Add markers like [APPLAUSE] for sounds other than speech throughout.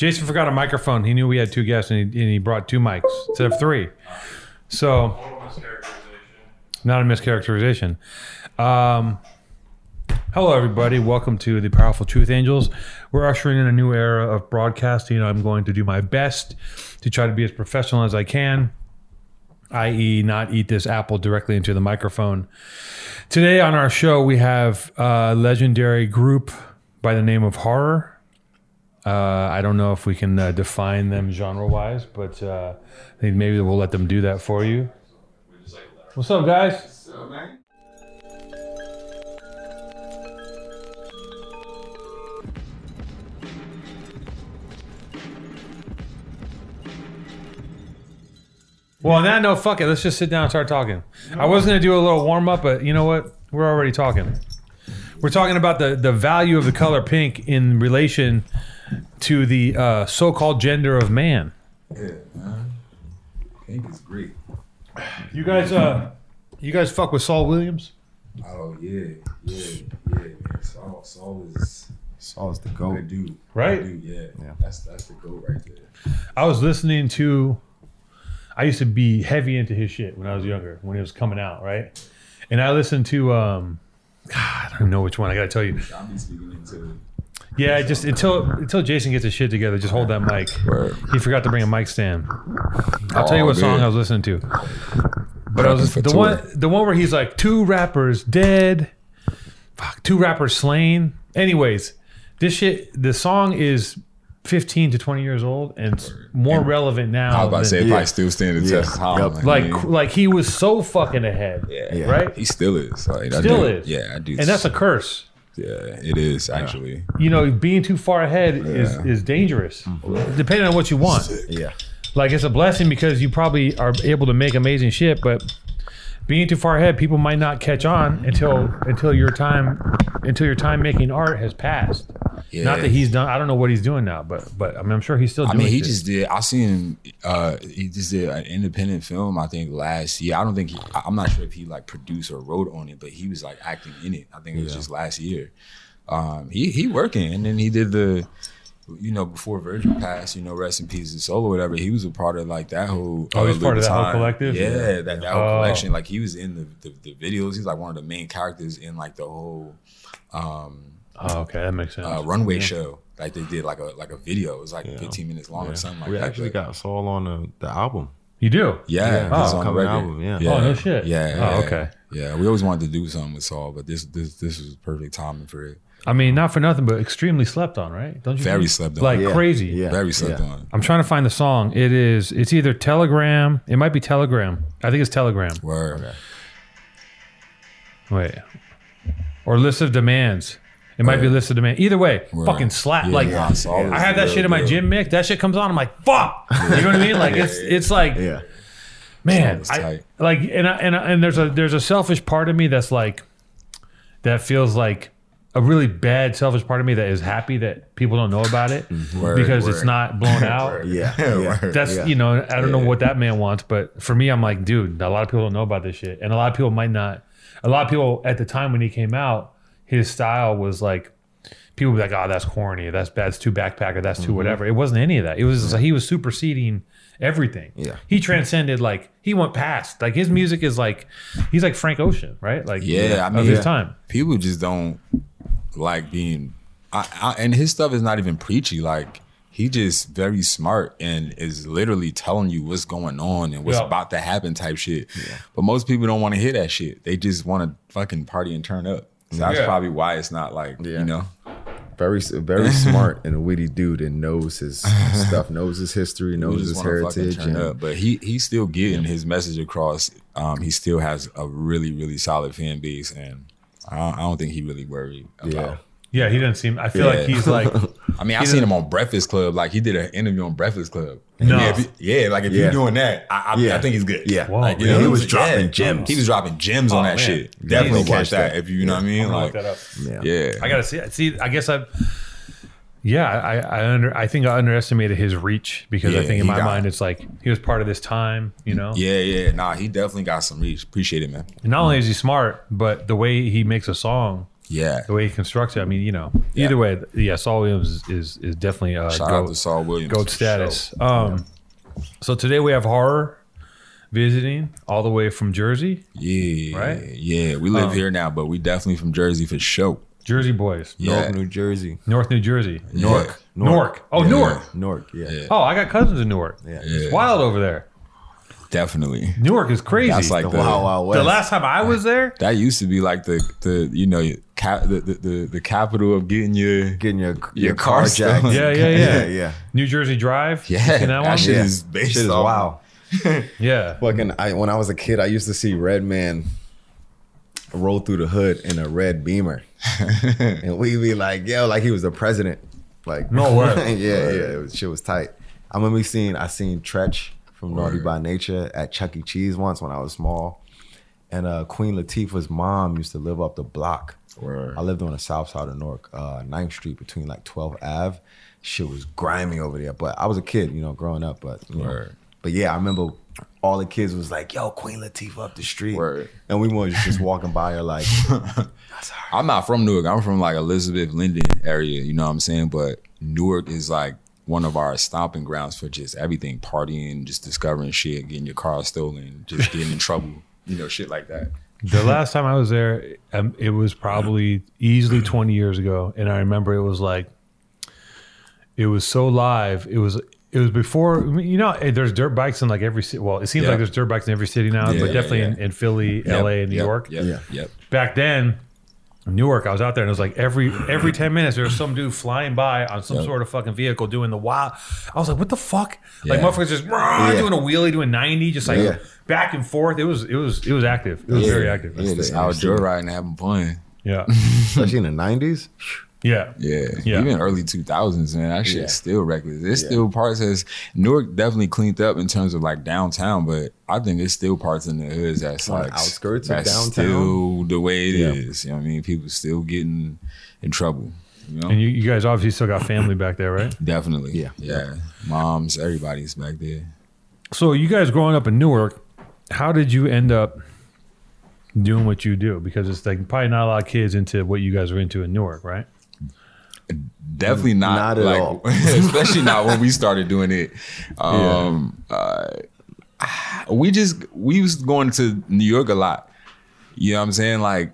Jason forgot a microphone. He knew we had two guests, and he, and he brought two mics instead of three. So, not a mischaracterization. Um, hello, everybody. Welcome to the Powerful Truth Angels. We're ushering in a new era of broadcasting. I'm going to do my best to try to be as professional as I can, i.e., not eat this apple directly into the microphone. Today on our show, we have a legendary group by the name of Horror. Uh, I don't know if we can uh, define them genre wise, but uh, I think maybe we'll let them do that for you. What's up, guys? Well, on that note, fuck it. Let's just sit down and start talking. I was going to do a little warm up, but you know what? We're already talking. We're talking about the, the value of the color pink in relation to the uh, so called gender of man. Yeah, man. Pink is great. You guys, uh, you guys fuck with Saul Williams? Oh yeah, yeah, yeah, man. Saul, Saul is Saul's the good goat. dude. Right? Good dude, yeah. Yeah. That's that's the goat right there. I was listening to. I used to be heavy into his shit when I was younger, when he was coming out, right? And I listened to. um God, I don't know which one. I got to tell you. I'll be speaking into Yeah, just until until Jason gets his shit together, just hold that mic. Word. He forgot to bring a mic stand. I'll tell you Oh, what song. I was listening to. But I was the tour. one the one where he's like two rappers dead, fuck, two rappers slain. Anyways, this shit the song is 15 to 20 years old and it's more relevant now. I was about to say, it Yeah. probably still standing the Yeah. test of time. Yup. I like like he was so fucking ahead. yeah, Right? He still is. Like, I Still do- is. Yeah, I do. And that's a curse. Yeah, it is actually. You know, being too far ahead is Yeah. is dangerous. Mm-hmm. Depending on what you want. Yeah. like it's a blessing because you probably are able to make amazing shit but being too far ahead people might not catch on until until your time until your time making art has passed Yeah. not that he's done i don't know what he's doing now but but i mean i'm sure he's still I mean, he shit. just did. I seen him. Uh, he just did an independent film. I think last year. I don't think he. I'm not sure if he like produced or wrote on it, but he was like acting in it. I think it was just last year. Um, he he working, and then he did the. You know, before Virgil passed, you know, rest in peace, his soul or whatever. He was a part of like that whole. Oh, he's uh, part of that whole collective? Yeah, that, that whole Oh. collection. Like he was in the, the the videos. He's like one of the main characters in like the whole um oh okay that makes sense uh, runway show. Like they did like a like a video. It was like 15 minutes long or something like we that. actually but- got Saul on the, the album. you do yeah, Yeah, oh, on coming record. album, yeah. Oh, no shit. Yeah. Oh, yeah. okay. Yeah, we always wanted to do something with Saul, but this this this was perfect timing for it. I mean not for nothing but extremely slept on right don't you Very think? slept on. like Yeah. crazy Yeah. Very slept yeah. on. i'm trying to find the song it is it's either telegram it might be telegram i think it's telegram Word. Wait. Or list of demands. It might be a list of demands. Either way, Word. fucking slap. Yeah, like yeah, I have that real shit in my good. gym mix. That shit comes on. I'm like, fuck. You know what I mean? Like it's it's like Yeah. man, Saul I, like and I, and I, and there's a there's a selfish part of me that's like that feels like a really bad selfish part of me that is happy that people don't know about it Word, because it's not blown out. [LAUGHS] Yeah. [LAUGHS] yeah. That's Yeah. you know I don't know what that man wants, but for me I'm like, dude, a lot of people don't know about this shit, and a lot of people might not. A lot of people at the time when he came out, his style was like people would be like, oh, that's corny, that's bad, that's too backpacker, that's Mm-hmm. too whatever. It wasn't any of that. It was just like he was superseding everything. Yeah. he transcended like he went past. Like his music is like he's like Frank Ocean, right? Like Yeah, I of mean, his time. people just don't like being, I, I, and his stuff is not even preachy. Like he just very smart and is literally telling you what's going on and what's Yeah. about to happen type shit. Yeah. But most people don't want to hear that shit. They just want to fucking party and turn up. So that's Yeah. probably why it's not like Yeah. you know. Very very [LAUGHS] smart and a witty dude and knows his [LAUGHS] stuff, knows his history, knows his heritage. And, up. But he he's still getting his message across. Um, he still has a really really solid fan base, and I don't, I don't think he really worried about. Yeah. Yeah, he doesn't seem. I feel like he's like. [LAUGHS] I mean, I seen him on Breakfast Club. Like he did an interview on Breakfast Club. No. Yeah, if he- yeah like if Yeah. you're doing that, I, I, Yeah. I think he's good. Yeah. Whoa, like, you know, He was yeah. dropping gems. He was dropping gems Oh, on that man. shit. Definitely catch watch that. that. if you know what I mean. I'm Like, look that up. Yeah. yeah, I gotta see. it. See, I guess I. Yeah, I, I under. I think I underestimated his reach because I think in my got- mind it's like he was part of this time, you know. yeah, yeah. Nah, he definitely got some reach. Appreciate it, man. And not only is he smart, but the way he makes a song, Yeah. The way he constructs it. I mean, you know, either way, yeah, Saul Williams is is, is definitely uh, Shout out goat, to Saul Williams. goat status. sure. Um, so today we have horror visiting all the way from Jersey, Yeah. Right? Yeah. We live here now, but we definitely from Jersey for sure. Jersey boys, Yeah. Newark, New Jersey. North New Jersey, Newark. Newark. Oh, Yeah. Newark. Newark, yeah. Yeah. Oh, I got cousins in Newark. Yeah. It's wild over there. Definitely. Newark is crazy. That's like The the, Wild Wild West. the last time I was there, that used to be like the the you know cap, the, the the the capital of getting your Getting your, your, Your car car jacked. stolen. Yeah, yeah, yeah. yeah, yeah. New Jersey Drive. Yeah that that, one? shit Yeah. is based Shit is off- wow. [LAUGHS] Yeah. Fucking, I, when I was a kid, I used to see Redman roll through the hood in a red Beamer, [LAUGHS] and we be like, "Yo," like he was the president. Like, No way. [LAUGHS] yeah, yeah, it was, shit was tight. I remember seeing, I seen Treach from Naughty by Nature at Chuck E. Cheese once when I was small, and uh, Queen Latifah's mom used to live up the block. Word. I lived on the south side of Newark, uh, 9th Street between like 12th Ave. Shit was grimy over there. But I was a kid, you know, growing up. But know, but yeah, I remember all the kids was like, "Yo, Queen Latifah up the street," Word. and we was just walking by her like, [LAUGHS] I'm not from Newark. I'm from like Elizabeth Linden area. You know what I'm saying? But Newark is like one of our stomping grounds for just everything, partying, just discovering shit, getting your car stolen, just getting in trouble. You know, shit like that. The last time I was there, um, it was probably easily 20 years ago, and I remember it was like, it was so live. It was it was before you know. eh, There's dirt bikes in like every city. Well, it seems Yeah. like there's dirt bikes in every city now, Yeah, but yeah, definitely In, yeah. in Philly, L.A., and New Yep, York. Yep, Yeah. yep. Back then, Newark, I was out there and it was like every every 10 minutes there was some dude flying by on some Yep. sort of fucking vehicle doing the wild. I was like, what the fuck? Like motherfuckers just rah, doing a wheelie, doing 90, just like Yeah. back and forth. It was it was it was active. It was Yeah. very active. Yeah, just the out inner joyriding, having fun. Yeah. [LAUGHS] especially in the '90s. Yeah. Yeah. Yeah. Even early 2000s, man. That shit's Yeah. still reckless. There's Yeah. still parts that's Newark definitely cleaned up in terms of like downtown, but I think there's still parts in the hoods that's On the like outskirts of downtown? still the way it is. Yeah. You know what I mean? People still getting in trouble. You know? And you, you guys obviously still got family back there, right? [CLEARS THROAT] Definitely. Yeah. Yeah. Moms, everybody's back there. So you guys growing up in Newark, how did you end up doing what you do? Because it's like probably not a lot of kids into what you guys are into in Newark, right? Definitely not, Not at like, all. [LAUGHS] especially not when we started doing it. [LAUGHS] Um, uh, we just we was going to New York a lot. You know what I'm saying? Like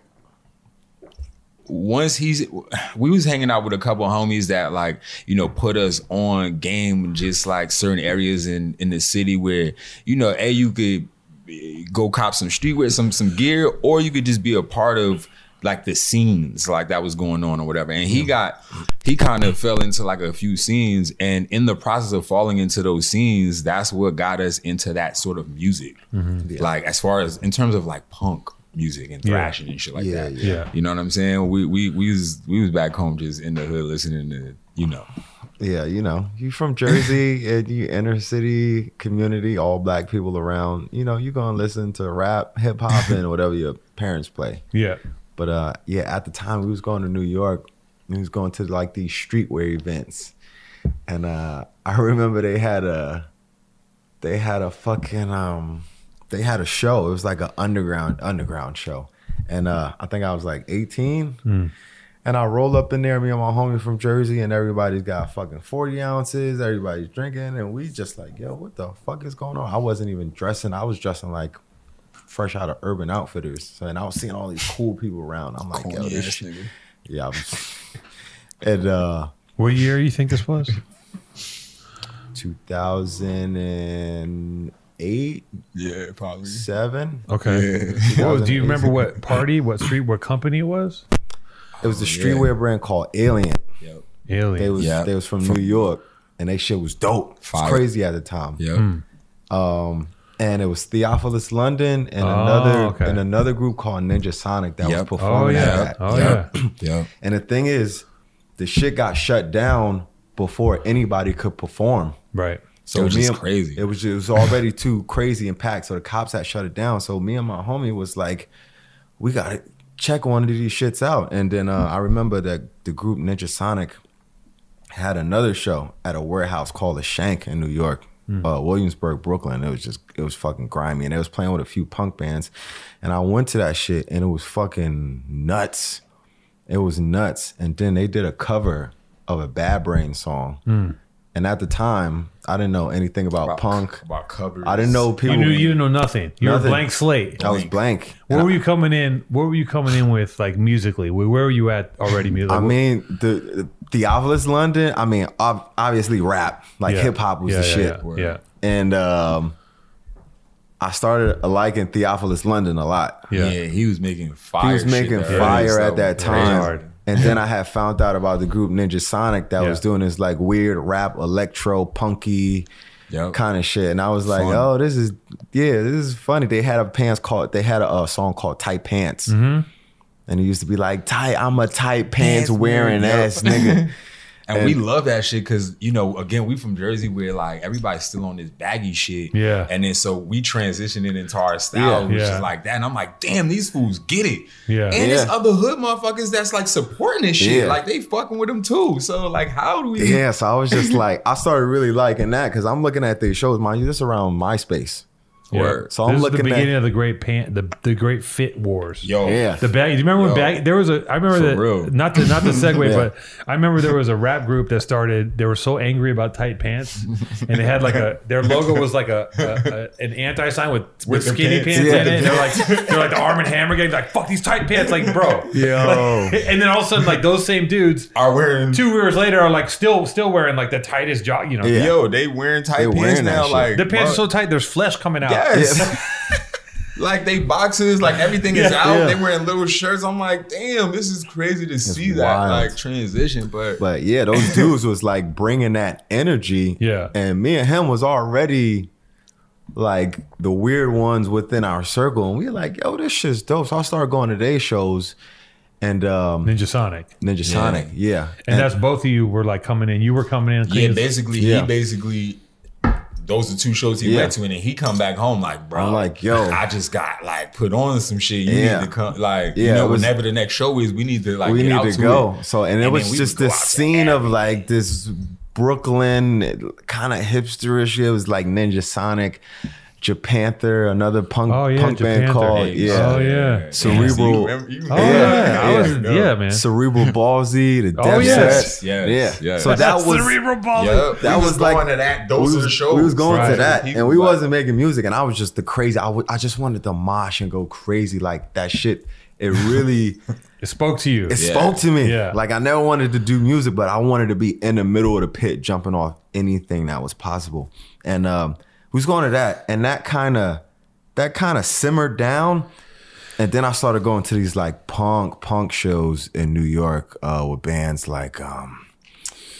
once he's we was hanging out with a couple of homies that like you know put us on game just like certain areas in in the city where you know a you could go cop some streetwear some some gear or you could just be a part of like the scenes like that was going on or whatever and he got he kind of fell into like a few scenes and in the process of falling into those scenes that's what got us into that sort of music mm-hmm. like as far as in terms of like punk music and Yeah. thrashing and shit like Yeah, that yeah. Yeah. you know what I'm saying? We we we was we was back home just in the hood listening to you know. Yeah, you know, you from Jersey [LAUGHS] and you inner city community, all black people around. You know, you gonna listen to rap, hip hop, and whatever your parents play. Yeah. But uh, yeah, at the time we was going to New York. We was going to like these streetwear events, and uh, I [LAUGHS] remember they had a, they had a fucking um, they had a show. It was like an underground underground show, and uh, I think I was like eighteen. And I roll up in there, me and my homie from Jersey, and everybody's got fucking 40 ounces. Everybody's drinking, and we just like, yo, what the fuck is going on? I wasn't even dressing. I was dressing like fresh out of Urban Outfitters. So, and I was seeing all these cool people around. I'm like, yo, this shit. Yeah. [LAUGHS] And uh, What year do you think this was? 2008, Yeah, probably. seven. Okay. What was- do you remember what [LAUGHS] party, what street, what company it was? It was a streetwear brand called Alien. Yep. They Alien. was Yeah. they was from, New York, and they shit was dope. It was crazy at the time. Yep. Um, and it was Theophilus London and Oh, another okay. and another group called Ninjasonik that Yep. was Oh performing yeah. at that. Oh Yep. yeah. [CLEARS THROAT] And the thing is, the shit got shut down before anybody could perform. Right. So It was me just and- crazy. It was it was already too crazy and packed. So the cops had shut it down. So me and my homie was like, we gotta check one of these shits out. And then uh, I remember that the group Ninjasonik had another show at a warehouse called the Shank in New York. Uh, Williamsburg, Brooklyn. It was just, it was fucking grimy. And they was playing with a few punk bands. And I went to that shit and it was fucking nuts. It was nuts. And then they did a cover of a Bad Brain song. Hmm. And at the time, I didn't know anything about, About punk. about covers. I didn't know people. You knew you didn't know nothing. You were a blank slate. I was blank. Where were you coming in? Where were you coming in with like musically? Where, where were you at already? [LAUGHS] Musically? I mean, the Theophilus London. I mean, obviously rap, like Yeah. hip hop was Yeah, the yeah, shit. Yeah, yeah. And um, I started liking Theophilus London a lot. Yeah. Yeah. he was making fire. He was shit making that fire early at that stuff. time. Hard. And then I had found out about the group Ninjasonik that was doing this like weird rap, electro, punky Yep. kind of shit. And I was like, Fun. oh, this is yeah, this is funny. They had a pants called they had a, uh song called Tight Pants. Mm-hmm. And it used to be like, tight, I'm a tight pants Pants wearing wearing, ass nigga. [LAUGHS] And, we love that shit because you know, again, we from Jersey where like everybody's still on this baggy shit. Yeah. And then so we transitioned it into our style, Yeah. which Yeah. is like that. And I'm like, damn, these fools get it. Yeah. And there's other hood motherfuckers that's like supporting this shit. Yeah. Like they fucking with them too. So like, how do we? Yeah, so I was just like, I started really liking that because I'm looking at these shows, mind you, this around MySpace. Yeah. Word. So this I'm is the beginning at of the great pan, the the great fit wars. Yo. yeah, The bag. Do you remember when Yo. bag? There was a. I remember For that. real. Not to not to [LAUGHS] segue, Yeah. but I remember there was a rap group that started. They were so angry about tight pants, and they had like a their logo was like a, a, a an anti sign with with With skinny pants. pants, Yeah. in it. And they're like [LAUGHS] they're like the Arm and Hammer gang. Like fuck these tight pants, like bro. Yo. [LAUGHS] and then all of a sudden, like those same dudes, Are wearing two years later, are like still still wearing like the tightest jock. You know, Yeah. Yo, they wearing tight They pants wearing now. Like the pants are so tight. There's flesh coming out. Yes. [LAUGHS] like they boxes, like everything is Yeah. out. Yeah. They wearing little shirts. I'm like, damn, this is crazy to see that like transition. But, But yeah, those [LAUGHS] dudes was like bringing that energy. Yeah. And me and him was already like the weird ones within our circle. And we were like, yo, this shit's dope. So I started going to their shows and um Ninjasonik, Ninja Sonic. Yeah. and, that's both of you were like coming in. You were coming in. yeah, basically, Yeah. he basically those are two shows he Yeah. went to, and then he come back home like, bro, I'm like, yo. I just got like put on some shit. You Yeah. need to come, like, you Yeah, know, was- whenever the next show is, we need to like we need out to to go. it. So and it And was just this scene of like this Brooklyn kind of hipsterish. It was like Ninjasonik, Japanther, another punk Oh, yeah, punk band called Hey, yeah. oh, yeah. Cerebral- So you remember- you Oh remember yeah, that? I was yeah, man. Cerebral [LAUGHS] Ballzy, the Oh, Death yes. Set. Yes, yeah. yes. So that was cerebral ball. Yep. That we was was, like- going to that. Those we are the shows. we was going Right. to that, People and we like- wasn't making music, and I was just the crazy. I would- I just wanted to mosh and go crazy like that shit. It [LAUGHS] really It spoke to you. it Yeah. spoke to me. Yeah. Like I never wanted to do music, but I wanted to be in the middle of the pit, jumping off anything that was possible. And um, we was going to that, and that kind of that kind of simmered down. And then I started going to these like punk punk shows in New York uh, with bands like um,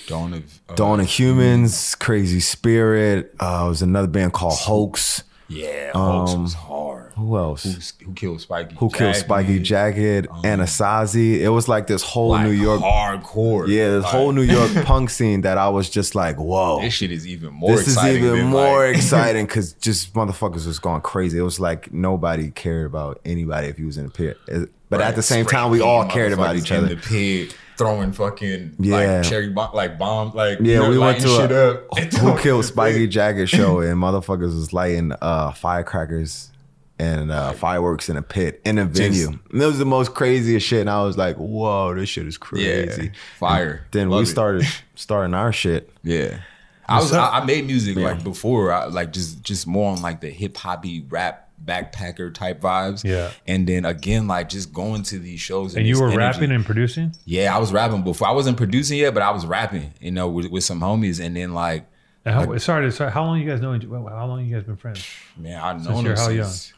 Dawn of uh, Dawn of Humans, Crazy Spirit. Uh, it was another band called Hoax. Yeah, Hoax Um, was hard. Who else? Who's, who killed Spiky? Who killed Jagged, Spiky Jagged? Anasazi. It was like this whole like New York. hardcore. Yeah, this Like, whole New York [LAUGHS] punk scene that I was just like, whoa. This shit is even more. This is even more like- [LAUGHS] exciting because just motherfuckers was going crazy. It was like nobody cared about anybody if he was in the pit. It- But at the same time, we all cared about each in other. the pit, throwing fucking Yeah. like cherry bomb, like bombs, like Yeah, you know, we went to shit a up. [LAUGHS] Who Killed Spiky. Jagged show, and motherfuckers was lighting uh, firecrackers and uh, fireworks in a pit in a venue. And it was the most craziest shit, and I was like, "Whoa, this shit is crazy!" Yeah, fire. Then Love we it. started [LAUGHS] starting our shit. Yeah. I was? I, I made music like before, I, like just just more on like the hip hoppy rap backpacker type vibes. Yeah. And then again, like just going to these shows and you were energy. rapping and producing. Yeah, I was rapping before. I wasn't producing yet, but I was rapping, you know, with, with some homies. And then like, And how, sorry, sorry. How long you guys know? each- How long you guys been friends? man, I know Since him you're how since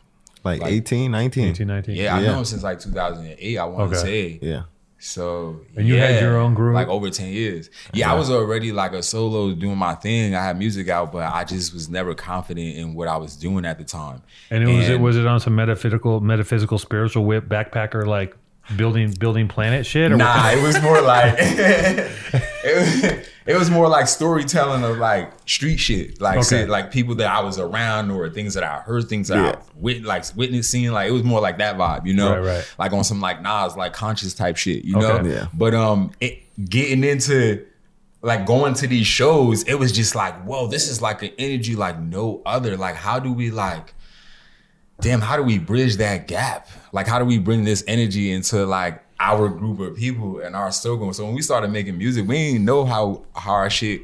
Like, Like- 18, 19. 18, 19. yeah, I Yeah. know him since like 2008. I want to Okay. say. Yeah. So And you had your own group? like over ten years. Yeah, I was already like a solo doing my thing. I had music out, but I just was never confident in what I was doing at the time. And it was it was it on some metaphysical, metaphysical, spiritual whip backpacker like building building planet shit? Or what Nah, it was more like [LAUGHS] it, was, [LAUGHS] it was more like storytelling of like street shit, like Okay. say, like people that I was around or things that I heard, things that Yeah. I wit- like witnessing. Like it was more like that vibe, you know, Right, right. like on some like Nas, like conscious type shit, you Okay. know. Yeah. But um, it, getting into like going to these shows, it was just like, whoa, this is like an energy like no other. Like, how do we like? damn, how do we bridge that gap? Like, how do we bring this energy into like our group of people and our circle. So when we started making music, we didn't know how how our shit,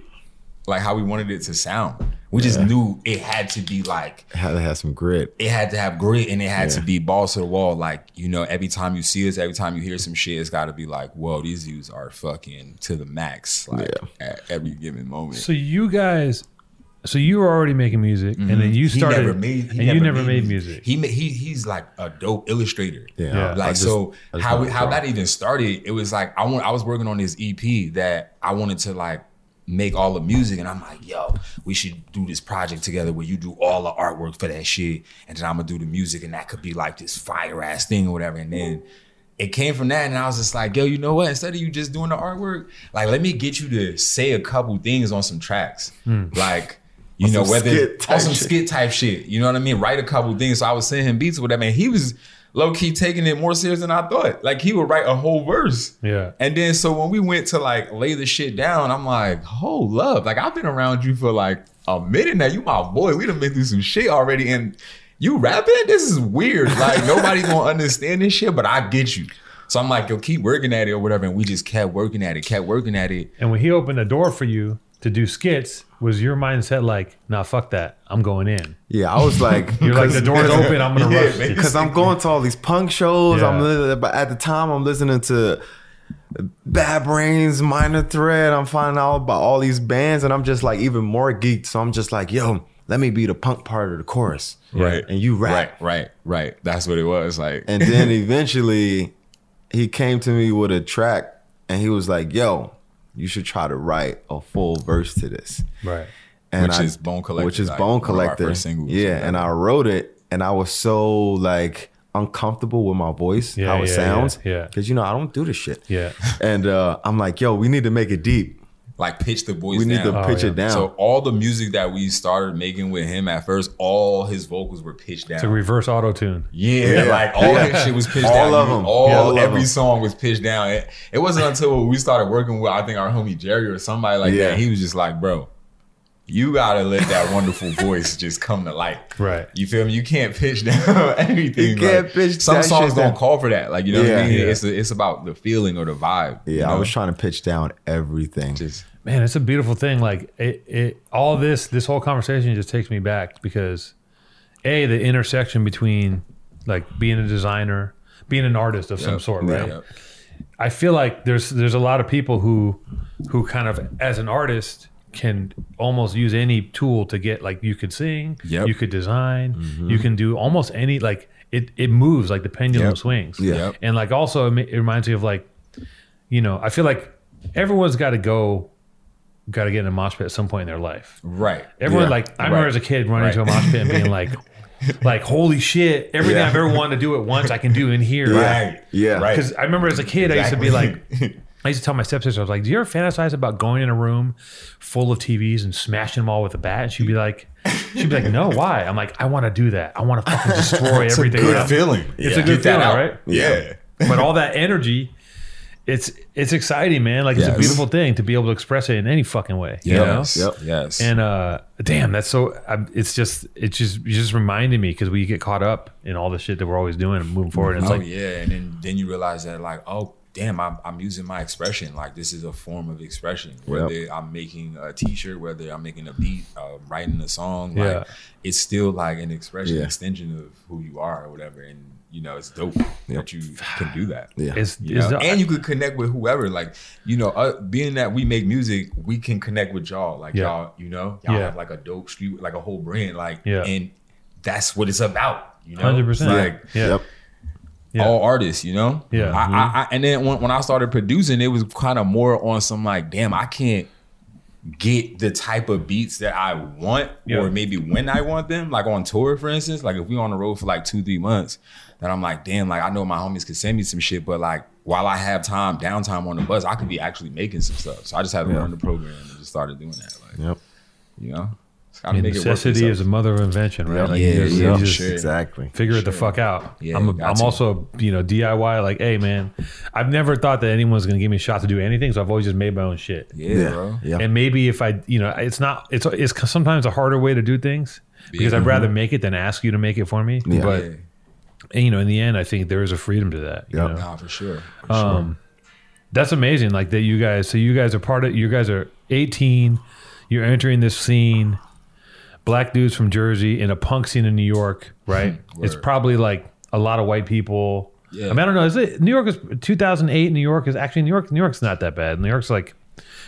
like how we wanted it to sound. We just knew it had to be like it Had to have some grit. it had to have grit and it had to be balls to the wall. Like, you know, every time you see us, every time you hear some shit, it's got to be like, whoa, these dudes are fucking to the max, like Yeah. at every given moment. So you guys, so you were already making music, and then mm-hmm. you started, he never made, he and you never made music. He he he's like a dope illustrator. Yeah. Yeah. Like just- so, how we, how that even started? It was like I want I was working on this EP that I wanted to like make all the music, and I'm like, yo, we should do this project together where you do all the artwork for that shit, and then I'm gonna do the music, and that could be like this fire ass thing or whatever, and then. It came from that, and I was just like, "Yo, you know what? Instead of you just doing the artwork, like, let me get you to say a couple things on some tracks, hmm. like, you know, whether skit on some shit. skit type shit. You know what I mean? Write a couple things. So I was sending him beats with that man. he was low key taking it more serious than I thought. Like he would write a whole verse. Yeah. And then so when we went to like lay the shit down, I'm like, oh love, like I've been around you for like a minute now. You my boy. We done been through some shit already, and you rapping? This is weird. Like [LAUGHS] nobody gonna understand this shit, but I get you. So I'm like, yo, keep working at it or whatever. And we just kept working at it, kept working at it. And when he opened the door for you to do skits, was your mindset like, nah, fuck that, I'm going in? Yeah, I was like, [LAUGHS] You're like, the door's [LAUGHS] open, I'm gonna Yeah, rush. it. because I'm going to all these punk shows. I'm but at the time I'm listening to Bad Brains, Minor Threat. I'm finding out about all these bands, and I'm just like even more geeked. So I'm just like, yo, let me be the punk part of the chorus, Right. And you rap, Right, right, right. That's what it was. Like and then [LAUGHS] eventually he came to me with a track, and he was like, yo, you should try to write a full verse to this. Right. and Which I- is Bone Collector, which is like, Bone one of our Collector. singles. yeah, and I wrote it, and I was so like uncomfortable with my voice, Yeah, how it yeah, sounds, yeah, yeah. because you know I don't do this shit. Yeah. and uh, I'm like, yo, we need to make it deep. Like pitch the voice We need down. to Oh, pitch yeah. it down. So all the music that we started making with him at first, all his vocals were pitched down. To reverse auto tune. yeah, Yeah. like all Yeah. his shit was pitched All down. of them. All Yeah, all of every them. song was pitched down. It, it wasn't until we started working with I think our homie Jerry or somebody like Yeah. that. He was just like, bro, you gotta let that wonderful [LAUGHS] voice just come to light. Right. You feel me? You can't pitch down [LAUGHS] anything. You can't like, pitch Some that songs don't down. call for that. Like you know what I mean? Yeah. It's it's about the feeling or the vibe. yeah, you know? I was trying to pitch down everything. just Man, it's a beautiful thing. Like it, it all this, this whole conversation just takes me back because a the intersection between like being a designer, being an artist of some sort, right? Yep. I feel like there's there's a lot of people who who kind of as an artist can almost use any tool to get like you could sing, Yep. you could design, mm-hmm. you can do almost any like it it moves like the pendulum Yep. swings. Yeah. Yep. And like also it, it reminds me of like you know, I feel like everyone's got to go got to get in a mosh pit at some point in their life. Right. Everyone Yeah. like I remember Right. as a kid running Right. into a mosh pit and being [LAUGHS] like like holy shit, everything Yeah. I've ever wanted to do at once I can do in here. Right. Yeah. Right. Because I remember as a kid, I used to be like, Exactly. [LAUGHS] I used to tell my stepsister, I was like, "Do you ever fantasize about going in a room full of TVs and smashing them all with a bat?" And she'd be like, "She'd be like, no, why?" I'm like, "I want to do that. I want to fucking [LAUGHS] destroy It's a everything." good feeling. It's a good that feeling, right? Yeah. But all that energy, it's it's exciting, man. Like it's a beautiful thing to be able to express it in any fucking way. you know? Yes. Yep. Yes. And uh, damn, that's so. I, it's just, it's just, you just reminding me because we get caught up in all the shit that we're always doing and moving forward. And it's oh like, yeah, and then then you realize that like oh damn I'm, I'm using my expression like this is a form of expression whether I'm making a T-shirt whether I'm making a beat uh, writing a song like Yeah. it's still like an expression Yeah. extension of who you are or whatever and you know it's dope that you can do that Yeah. it's, you it's know? and you could connect with whoever like you know uh, being that we make music we can connect with y'all like Yeah. y'all you know y'all Yeah. have like a dope street like a whole brand like Yeah. and that's what it's about you know 100%. like yeah. Yep. Yeah. all artists, you know. Yeah. I, I, mm-hmm. I, and then when, when I started producing, it was kind of more on some like, damn, I can't get the type of beats that I want, Yeah. or maybe when I want them. Like on tour, for instance. Like if we on the road for like two, three months, then I'm like, damn, like I know my homies could send me some shit, but like while I have time, downtime on the bus, I could be actually making some stuff. So I just had to Yeah. learn the program and just started doing that. Like, Yep. you know, gotta mean, make necessity is a mother of invention, right? Yep. Like, Yeah, you just, yeah, you just sure. Exactly. figure it the fuck out. Yeah, I'm, a, got I'm to. also, you know, DIY. Like, hey, man, I've never thought that anyone's going to give me a shot to do anything, so I've always just made my own shit. Yeah, Yeah. bro. Yeah. And maybe if I, you know, it's not, it's it's sometimes a harder way to do things because Yeah. I'd rather make it than ask you to make it for me. Yeah. But Yeah. And, you know, in the end, I think there is a freedom to that. You know? Nah, for sure. For Um, that's amazing. Like that, you guys. So you guys are part of. You guys are 18. You're entering this scene. Black dudes from Jersey in a punk scene in New York, [LAUGHS] right? it's probably like a lot of white people. Yeah. I mean, I don't know. Is it New York is 2008? New York is actually New York. New York's not that bad. New York's like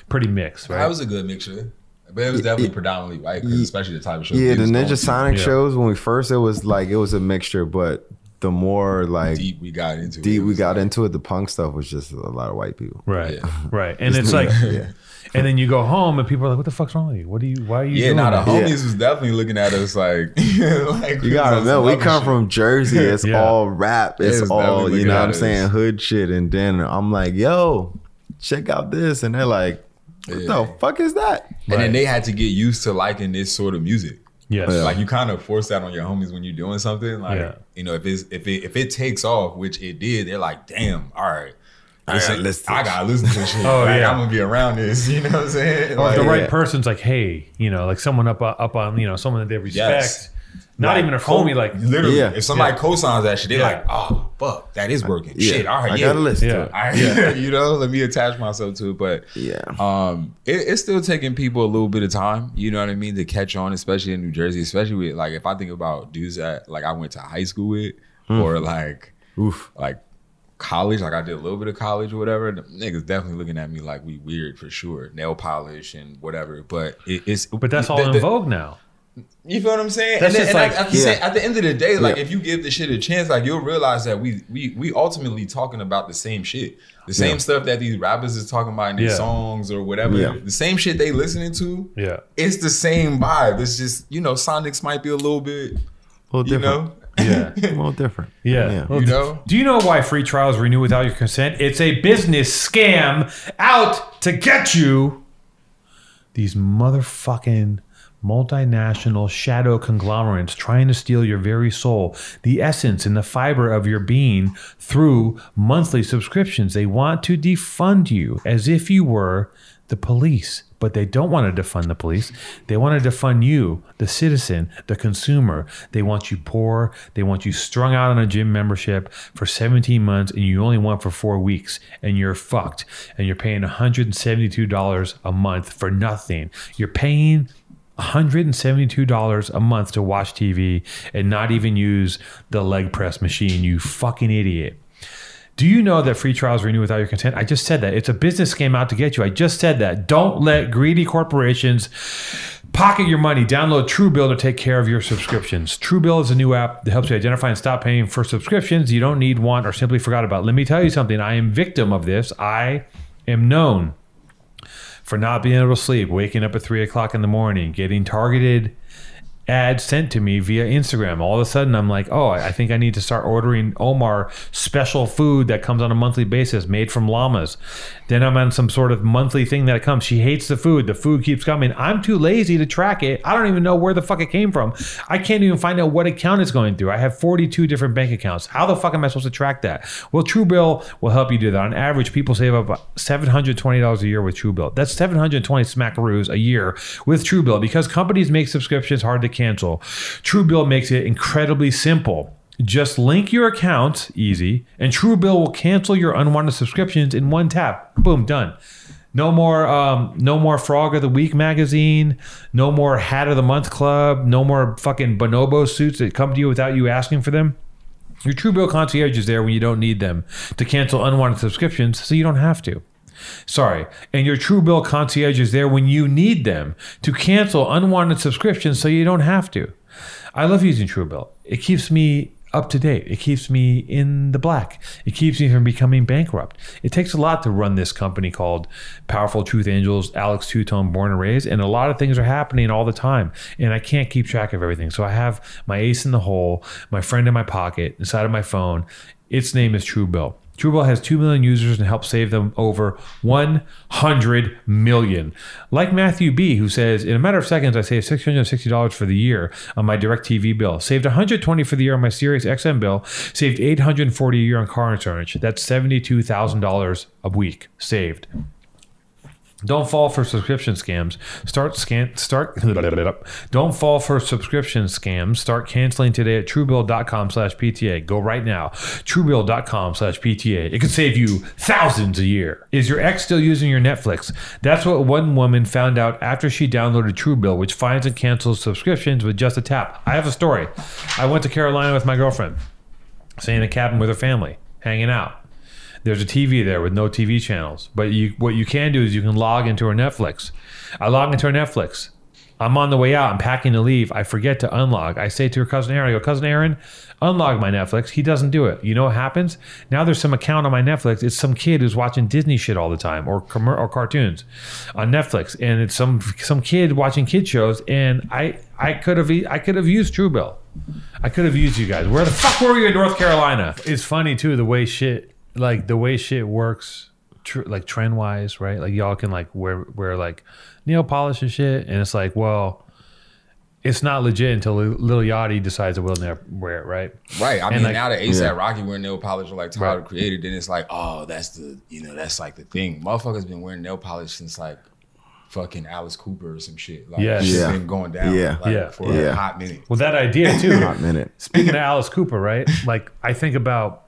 pretty mixed, sure. right? That was a good mixture. But it was definitely predominantly white, 'cause especially the type of show. Yeah, the Ninja. Sonic Yeah. shows when we first it was like it was a mixture, but the more like deep, deep we got into it. it. we got like- into it, the punk stuff was just a lot of white people. right, Yeah. right. And it's like, [LAUGHS] and then you go home and people are like, "What the fuck's wrong with you? What do you? Why are you?" Yeah, doing now the that?" homies was definitely looking at us like, [LAUGHS] like You gotta remember, we come from Jersey. It's Yeah. all rap. It's it's all you know what I'm at saying, us. hood shit. And then I'm like, yo, check out this, and they're like, what Yeah. the fuck is that? And Right. then they had to get used to liking this sort of music. Yes. Like you kind of force that on your homies when you're doing something. Like Yeah. you know, if it's if it if it takes off, which it did, they're like, damn, all right. I gotta ain't- listen to I this gotta listen to this shit. [LAUGHS] Oh, Like, yeah. I'm gonna be around this. [LAUGHS] You know what I'm saying? Or if Like, the right yeah. person's like, hey, you know, like someone up up on, you know, someone that they respect, Yes. Not like, even a co- homie, like, literally, Yeah. if somebody Yeah. co-signs that shit, they're Yeah. like, oh fuck, that is working. Yeah, Shit, all right, I yeah. gotta listen Yeah. to it. All right, [LAUGHS] you know, let me attach myself to it. But Yeah. um, it, it's still taking people a little bit of time. You know what I mean to catch on, especially in New Jersey, especially with like if I think about dudes that like I went to high school with, or like Oof. like college, like I did a little bit of college or whatever. The niggas definitely looking at me like we weird for sure, nail polish and whatever. But it, it's but that's all the- in the- vogue now. You feel what I'm saying? That's and then, just and like- I, at, the Yeah. same- at the end of the day, like Yeah. if you give this shit a chance, like you'll realize that we we we ultimately talking about the same shit, the same Yeah. stuff that these rappers is talking about in their Yeah. songs or whatever. Yeah. The same shit they listening to. Yeah. It's the same vibe. It's just you know, Sonics might be a little bit, A little you different. know, [LAUGHS] Yeah. a little different. Yeah. Well, you know. Do you know why free trials renew without your consent? It's a business scam out to get you. These motherfucking multinational shadow conglomerates trying to steal your very soul, the essence and the fiber of your being through monthly subscriptions. They want to defund you as if you were the police. But they don't want to defund the police. They want to defund you, the citizen, the consumer. They want you poor. They want you strung out on a gym membership for 17 months and you only want for four weeks and you're fucked. And you're paying $172 a month for nothing. You're paying $172 a month to watch TV and not even use the leg press machine, you fucking idiot. Do you know that free trials renew without your consent? I just said that. It's a business scam out to get you. I just said that. Don't let greedy corporations pocket your money. Download Truebill to take care of your subscriptions. Truebill is a new app that helps you identify and stop paying for subscriptions you don't need, want, or simply forgot about. Let me tell you something. I am victim of this. I am known for not being able to sleep, waking up at three o'clock in the morning, getting targeted ads sent to me via Instagram. All of a sudden, I'm like, oh, I think I need to start ordering Omar special food that comes on a monthly basis made from llamas. Then I'm on some sort of monthly thing that comes. She hates the food. The food keeps coming. I'm too lazy to track it. I don't even know where the fuck it came from. I can't even find out what account it's going through. I have 42 different bank accounts. How the fuck am I supposed to track that? Well, Truebill will help you do that. On average, people save up $720 a year with Truebill. That's 720 smackaroos a year with Truebill because companies make subscriptions hard to cancel. Truebill makes it incredibly simple. Just link your account, easy, and Truebill will cancel your unwanted subscriptions in one tap. Boom, done. No more, um, no more Frog of the Week magazine. No more Hat of the Month Club. No more fucking bonobo suits that come to you without you asking for them. Your Truebill concierge is there when you don't need them to cancel unwanted subscriptions, so you don't have to. Sorry. And your Truebill concierge is there when you need them to cancel unwanted subscriptions so you don't have to. I love using Truebill. It keeps me up to date. It keeps me in the black. It keeps me from becoming bankrupt. It takes a lot to run this company called Powerful Truth Angels, Alex Two Tone Born and Raised, and a lot of things are happening all the time, and I can't keep track of everything. So I have my ace in the hole, my friend in my pocket, inside of my phone. Its name is Truebill. Truebill has 2 million users and helps save them over 100 million. Like Matthew B, who says, In a matter of seconds, I saved $660 for the year on my DirecTV bill, saved 120 for the year on my Sirius XM bill, saved 840 a year on car insurance. That's $72,000 a week saved. Don't fall for subscription scams. Start scan start [LAUGHS] Don't fall for subscription scams. Start canceling today at truebill.com slash PTA. Go right now. Truebill.com slash PTA. It could save you thousands a year. Is your ex still using your Netflix? That's what one woman found out after she downloaded Truebill, which finds and cancels subscriptions with just a tap. I have a story. I went to Carolina with my girlfriend, staying in a cabin with her family, hanging out there's a TV there with no TV channels. But you, what you can do is you can log into our Netflix. I log into our Netflix. I'm on the way out. I'm packing to leave. I forget to unlog. I say to her cousin Aaron, I go, cousin Aaron, unlog my Netflix. He doesn't do it. You know what happens? Now there's some account on my Netflix. It's some kid who's watching Disney shit all the time or commer- or cartoons on Netflix, and it's some some kid watching kid shows. And I I could have I could have used Truebill. I could have used you guys. Where the fuck were you in North Carolina? It's funny too the way shit like the way shit works tr- like trend wise right like y'all can like wear wear like nail polish and shit and it's like well it's not legit until Lil Yachty decides to will never wear it, right? Right. I And, mean, like- now that ASAP Yeah. Rocky wearing nail polish or like Tyler Right. created, then it's like, oh, that's the you know, that's like the thing. Motherfuckers been wearing nail polish since like fucking Alice Cooper or some shit. Like Yes. it's Yeah. been going down Yeah. like, Yeah. for Yeah. a hot minute. Well, that idea too. [LAUGHS] Hot minute. Speaking of Alice Cooper, right? Like I think about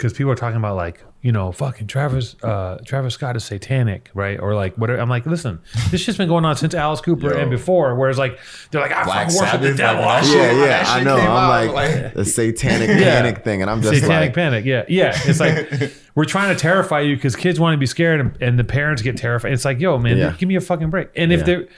because people are talking about like you know fucking Travis uh, Travis Scott is satanic, right? Or like whatever. I'm like, listen, this shit's been going on since Alice Cooper Yo. and before. Whereas like they're like, I Black fucking worship the devil. like, I that shit. Yeah, yeah, I know. I'm out, like, like- the satanic [LAUGHS] Yeah. panic thing, and I'm just satanic like, panic. Yeah, yeah. It's like [LAUGHS] we're trying to terrify you because kids want to be scared, and, and the parents get terrified. It's like, yo, man, Yeah. give me a fucking break. And if Yeah. they,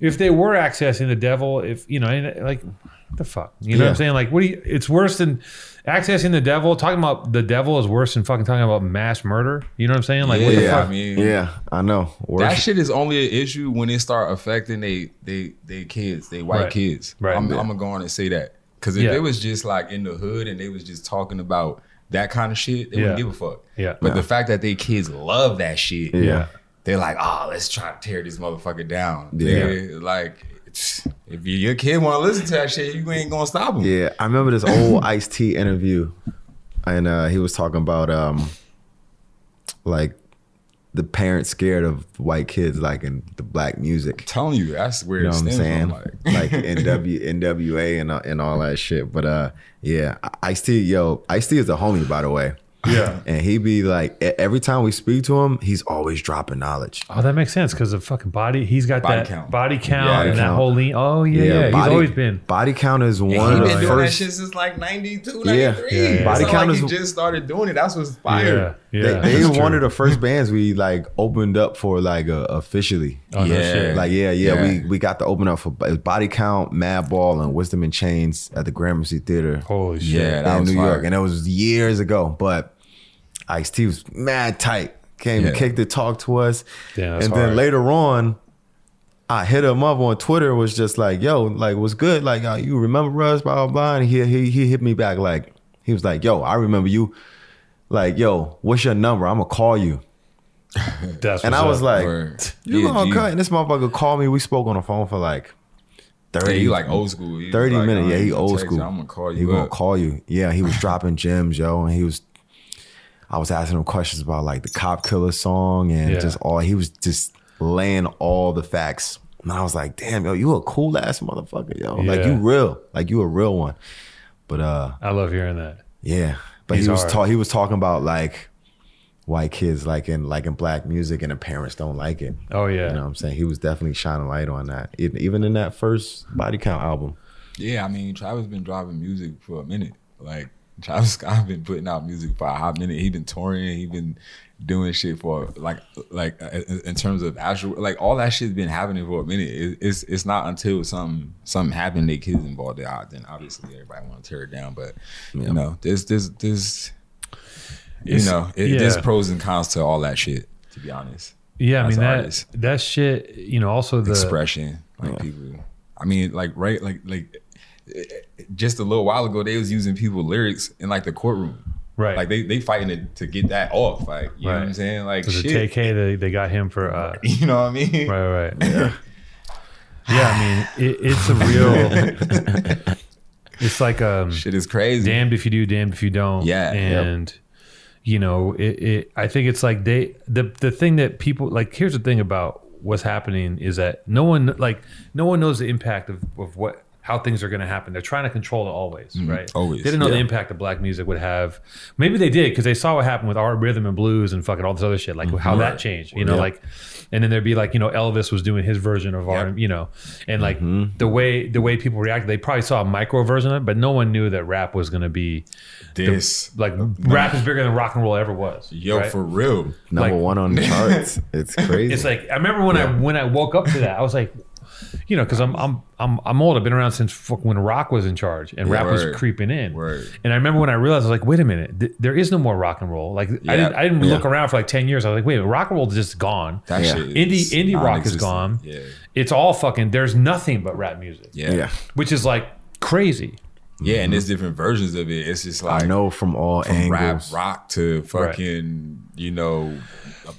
if they were accessing the devil, if you know, and, like, what the fuck, you know what I'm saying? Like, what do you? It's worse than accessing the devil. Talking about the devil is worse than fucking talking about mass murder. You know what I'm saying? Like, what the Yeah. fuck? I mean- yeah, I know. That shit is only an issue when it start affecting they they they kids, they white Right. kids. Right. I'm, Yeah. I'm gonna go on and say that because if Yeah. it was just like in the hood and they was just talking about that kind of shit, they Yeah. wouldn't give a fuck. Yeah. But Yeah. the fact that they kids love that shit, Yeah. they're like, oh, let's try to tear this motherfucker down. Yeah. They- like it's, if you, your kid want to listen to that shit, you ain't gonna stop him. Yeah, I remember this old [LAUGHS] Ice T interview, and uh, he was talking about um, like the parents scared of white kids liking the black music. telling you, that's where You know what I'm saying? Like [LAUGHS] Like, NW, [LAUGHS] NWA and uh, and all that shit. But uh, yeah, Ice T, yo, Ice T is a homie, by the way. Yeah. [LAUGHS] And he be like, every time we speak to him, he's always dropping knowledge. Oh, that makes sense because the fucking body. He's got Body that count. body count Yeah, and that whole lean. Oh yeah, yeah. He's body- always been. Body count is one he of been the doing that first. shit since like 92, 93. Yeah, yeah. Body Body count count like is- he just started doing it. That's what's Yeah, fire. Yeah. they they that's were one true. of the first [LAUGHS] bands we like opened up for like uh, officially. Oh, no Yeah. shit. Like yeah, yeah, Yeah. we we got to open up for Body Count, Madball, and Wisdom in Chains at the Gramercy Theater Holy shit. Yeah, that in was New fire. York, and it was years ago. But Ice T was mad tight. Came Yeah. and kicked the talk to us, Damn, that's and then hard. later on, I hit him up on Twitter. Was just like, "Yo, like, what's good? Like, uh, you remember us? Blah blah blah." And he he he hit me back like he was like, "Yo, I remember you." Like, yo, what's your number? I'm gonna call you. [LAUGHS] That's And I was up. like, Word. you Yeah, gonna cut? And this motherfucker called me. We spoke on the phone for like Yeah, thirty. he like old school. He 30 like, minutes. uh, Yeah, he he old text school. you, I'm gonna call you. He you gonna call you. Yeah, he was [LAUGHS] dropping gems, yo, and he was. I was asking him questions about like the Cop Killer song and Yeah. just all. He was just laying all the facts, and I was like, "Damn, yo, you a cool ass motherfucker, yo. Like you real, like you a real one." But uh, I love hearing that. yeah, but He's he was ta- he was talking about like white kids like in like in black music, and the parents don't like it. Oh yeah. You know what I'm saying? He was definitely shining light on that, e- even in that first Body Count album. Yeah, I mean, Travis been driving music for a minute. Like Travis Scott [LAUGHS] been putting out music for a hot minute. He been touring. He been doing shit for like like uh, in terms of actual like all that shit's been happening for a minute. It, it's it's not until something something happened, they kids involved. There, then obviously everybody want to tear it down. But you know, there's there's there's you It's- know it, there's pros and cons to all that shit. To be honest, Yeah, I mean an that artist. that shit. You know, also the expression like people. I mean, like right, like like just a little while ago, they was using people lyrics in like the courtroom. right. Like they they fighting to, to get that off. Like you know what I'm saying? Like the shit. TK, they, they got him for uh, [LAUGHS] You know what I mean? right, right. Yeah, yeah. I mean, it, it's a real. [LAUGHS] it's like um, Shit is crazy. damned if you do, damned if you don't. Yeah, yep. and you know, it, it I think it's like they the the thing that people like. Here's the thing about what's happening is that no one like no one knows the impact of, of what how things are going to happen. They're trying to control it always, mm-hmm. right? always, They didn't know the impact that black music would have. Maybe they did because they saw what happened with our rhythm and blues and fucking all this other shit, like how mm-hmm. that changed. You know, Yeah. like, and then there'd be like you know Elvis was doing his version of our, you know, and like mm-hmm. the way the way people reacted, they probably saw a micro version of it, but no one knew that rap was going to be This like rap is bigger than rock and roll ever was. yo right? for real. Number Like- one on the [LAUGHS] charts. It's crazy. It's like I remember when I when I woke up to that, I was like, you know, because I'm I'm I'm I'm old. I've been around since fuck when rock was in charge and rap was creeping in. Word. And I remember when I realized I was like, wait a minute, th- there is no more rock and roll. Like I Yeah. didn't I didn't Yeah. look around for like ten years. I was like, wait, rock and roll is just gone. That Yeah. shit Indie is indie rock is non-existent. gone. Yeah. It's all fucking. There's nothing but rap music, Yeah. yeah. which is like crazy. Yeah, and there's different versions of it. It's just like I know from all from rap, angles. rock to fucking, you know, uh,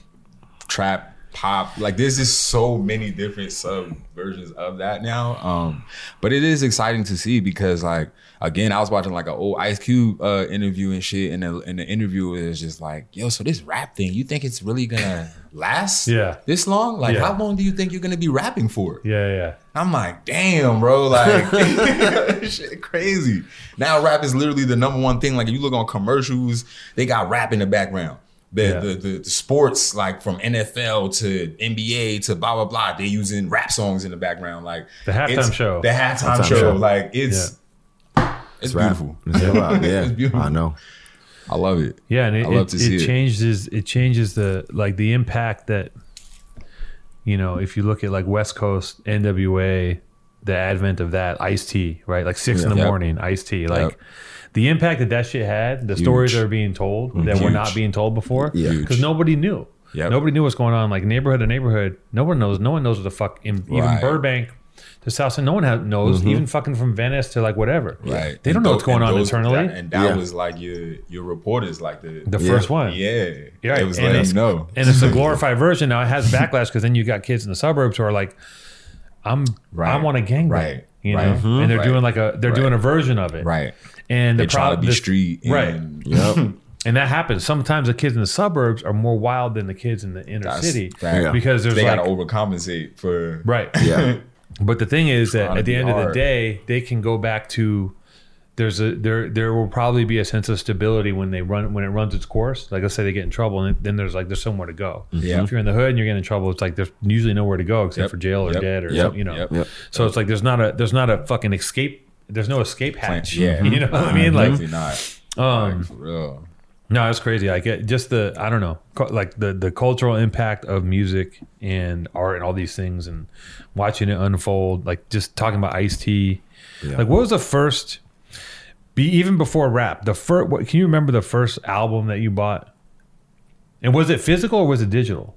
trap, pop. Like there's just so many different sub versions of that now. Um, but it is exciting to see because like again, I was watching like an old Ice Cube uh, interview and shit, and the, and the interview is just like, yo, so this rap thing, you think it's really gonna [LAUGHS] last? Yeah. this long? Like, Yeah. how long do you think you're gonna be rapping for? Yeah, yeah. I'm like, damn, bro, like [LAUGHS] [LAUGHS] shit crazy. Now rap is literally the number one thing. Like if you look on commercials, they got rap in the background. The, Yeah. the, the the sports like from NFL to NBA to blah blah blah, They're using rap songs in the background. Like The halftime show. The halftime, Halftime show. show. Like it's it's, rap. beautiful. It's rap, [LAUGHS] yeah, It's beautiful. I know. I love it. Yeah, and it, I love it, to see it it. changes it changes the like the impact that you know if you look at like West Coast NWA, the advent of that Ice T, right? Like six in the Yep. morning, Ice T, like. Yep. The impact that that shit had, the stories that are being told that were not being told before, Yeah. Because nobody knew. Yep. Nobody knew what's going on. Like neighborhood to neighborhood, no one knows. No one knows what the fuck. In, Even Burbank to South End, no one has, knows. Mm-hmm. Even fucking from Venice to like whatever. Right. They don't And know tho- what's going on those- internally. that- and that Yeah. was like your your reporters, like the the Yeah. first one. yeah, Yeah, it was and letting it's- you know. and it's a glorified version. Now it has backlash because then you got kids in the suburbs who are like, "I'm, I want a gangbang," Right. you Right. know, and they're Right. doing like a they're doing a version of it, right. And They the try to be the- street, right? and Yep. [LAUGHS] And that happens. Sometimes the kids in the suburbs are more wild than the kids in the inner That's city. Yeah. because there's they like gotta overcompensate for right. [LAUGHS] Yeah. [LAUGHS] But the thing is that at the end of the day, they can go back to there's a there there will probably be a sense of stability when they run when it runs its course. Like let's say they get in trouble and then there's like there's somewhere to go. Yeah. If you're in the hood and you're getting in trouble, it's like there's usually nowhere to go except Yep. for jail or Yep. dead or Yep. you know. So it's like there's not a there's not a fucking escape. There's no escape hatch. Yeah. [LAUGHS] you know what I mean? Like Definitely not. um, Like, for real. no, it's crazy. Like it, just the I don't know, like the the cultural impact of music and art and all these things, and watching it unfold. Like just talking about Ice T. Yeah. Like what was the first? Be even before rap. The first. What, can you remember the first album that you bought? And was it physical or was it digital?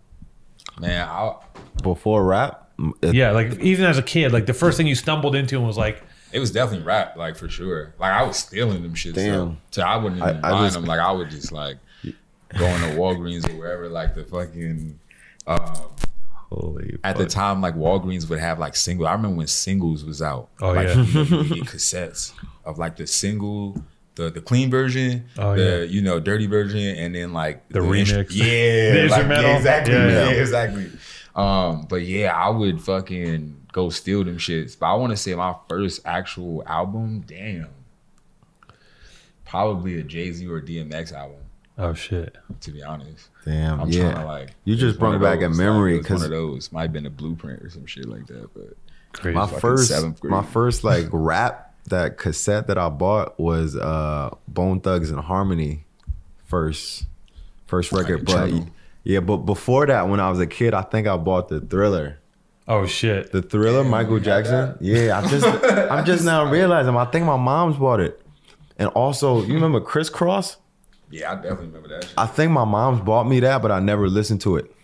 Man, I, Before rap, it- Yeah, like even as a kid, like the first thing you stumbled into and was like, it was definitely rap, like for sure. Like I was stealing them shit. Damn. So, so I wouldn't I- even I buy just- them. Like I would just like [LAUGHS] going to Walgreens or wherever. Like the fucking. Um, holy. at the time, like Walgreens would have like single. I remember when singles was out. Oh, like, yeah. you, know, you get [LAUGHS] cassettes of like the single, the the clean version, Oh, the yeah. you know dirty version, and then like The instru- remix. [LAUGHS] yeah, The like, instrumental. yeah, exactly, Yeah, yeah, yeah. exactly. Um, but yeah, I would fucking go steal them shits. But I want to say my first actual album, damn, probably a Jay Z or DMX album. oh shit. To be honest, Damn. I'm yeah. trying to like. You just brought of back a those, memory, Like, it was 'cause- one of those might have been a blueprint or some shit like that, but. Crazy. my first seventh grade. my first like [LAUGHS] rap that cassette that I bought was uh Bone Thugs-n-Harmony first first record but Eternal. yeah but before that when I was a kid I think I bought the Thriller oh shit. the Thriller Michael you Jackson yeah I'm just I'm [LAUGHS] just now realizing I think my mom's bought it and also you remember Kris Kross Yeah, I definitely remember that. Shit. I think my mom's bought me that but I never listened to it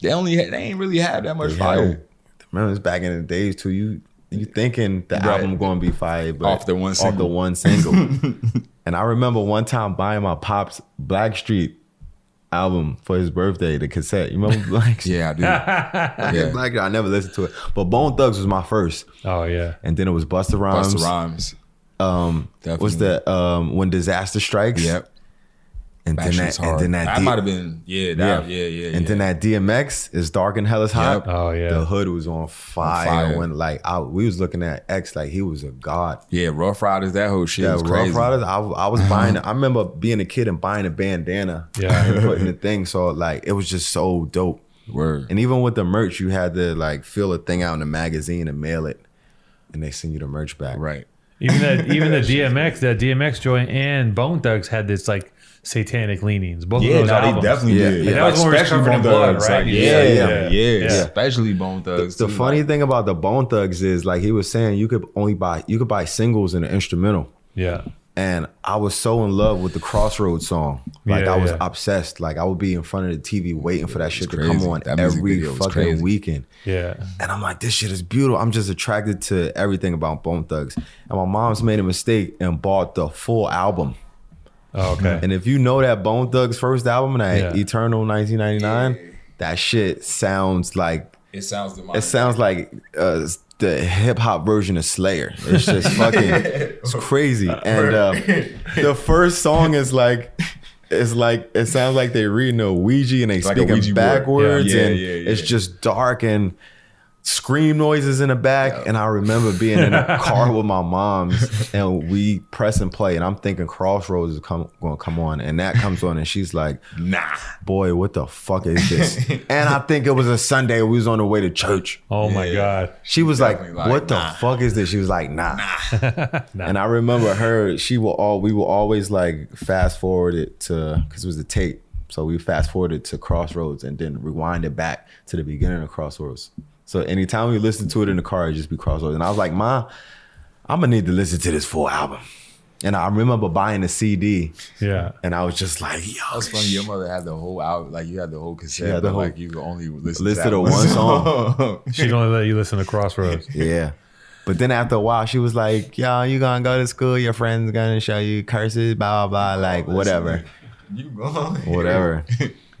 They only had, they ain't really had that much Yeah. fire. Remember, it's back in the days too. You you thinking the Right. album going to be fire, but Off the one off the one single. [LAUGHS] and I remember one time buying my pops Blackstreet album for his birthday, the cassette. You remember [LAUGHS] Blackstreet? Yeah, I do. yeah. yeah. Blackstreet. I never listened to it, but Bone Thugs was my first, Oh yeah. and then it was Busta Rhymes. Busta Rhymes. Um, Definitely. what's that? Um, when disaster strikes. Yep. And then that, and then that, that D- might have been yeah, that, yeah, yeah, yeah. and then that DMX is dark and hell is hot. Oh, yeah. the hood was on fire, fire. when like I, we was looking at X like he was a god. yeah, Ruff Ryders, that whole shit Yeah, was Ruff crazy. Ryders. I, I was [LAUGHS] buying. I remember being a kid and buying a bandana. Yeah. and putting the thing. So like it was just so dope. Word. And even with the merch, you had to like fill a thing out in the magazine and mail it, and they send you the merch back. Right. Even that, even the DMX, [LAUGHS] that DMX joint and Bone Thugs had this like satanic leanings. Both of Yeah, those no, they albums. definitely Yeah. did. Like, that was was especially covered in Bone blood, Thugs, right? like, Yeah, yeah, yeah, yeah, yeah, yeah. Especially Bone Thugs. The too, funny like- thing about the Bone Thugs is like he was saying you could only buy you could buy singles and an instrumental. Yeah. And I was so in love with the Crossroads song. Like Yeah, I was yeah. obsessed. Like I would be in front of the TV waiting for that shit to come on That every fucking crazy. weekend. Yeah. And I'm like, this shit is beautiful. I'm just attracted to everything about Bone Thugs. And my mom's made a mistake and bought the full album. Oh, okay. And if you know that Bone Thugs first album, that Yeah. Eternal 1999, that shit sounds like It sounds the it sounds like uh, the hip hop version of Slayer. It's just [LAUGHS] fucking, it's crazy. And uh, the [LAUGHS] first song is like, it's like it sounds like they reading a Ouija and they Like a speaking Ouija backwards, Yeah. Yeah, and yeah, yeah. it's just dark and scream noises in the back. And I remember being in a [LAUGHS] car with my mom's, and we press and play, and I'm thinking Crossroads is come, going to come on, and that comes on, and she's like, nah. boy, what the fuck is this? [LAUGHS] and I think it was a Sunday. We was on the way to church. oh my Yeah. God. She was like, like, "What the fuck is this?" She was like, "Nah." [LAUGHS] And I remember her. She will all. We will always like fast forward it to because it was a tape. So we fast forwarded to Crossroads and then rewind it back to the beginning of Crossroads. So anytime we listen to it in the car, it just be Crossroads. And I was like, "Ma, I'm gonna need to listen to this full album." And I remember buying a CD, Yeah. and I was just like, "Yo, That's funny. Your mother had the whole album, like you had the whole cassette, had the but whole- like you could only listen, Listen to, to one song. [LAUGHS] She'd only let you listen to Crossroads. [LAUGHS] Yeah. But then after a while, she was like, "Yo, you gonna go to school? Your friends gonna show you curses, blah blah blah, like whatever, you gone. [LAUGHS] whatever."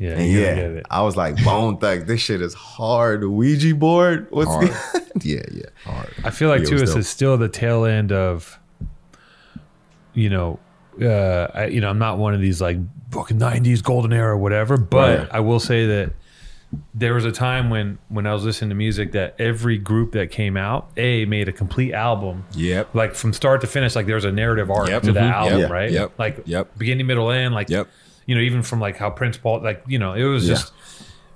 Yeah. And yeah, gotta get it. I was like, "Bone Thugs, this shit is hard." Ouija board, what's Hard. the- [LAUGHS] yeah, yeah, Hard. I feel like Yeah, it too, was it's still the tail end of, you know, uh, I, you know, I'm not one of these like fucking '90s golden era or whatever, but Right. I will say that there was a time when when I was listening to music that every group that came out, a made a complete album, Yep. like from start to finish, like there was a narrative arc Yep. to that Mhm. album, Yep. right? Yep. Like Yep. beginning, middle, end, like Yep. You know, even from like how Prince Paul, like you know, it was Yeah. just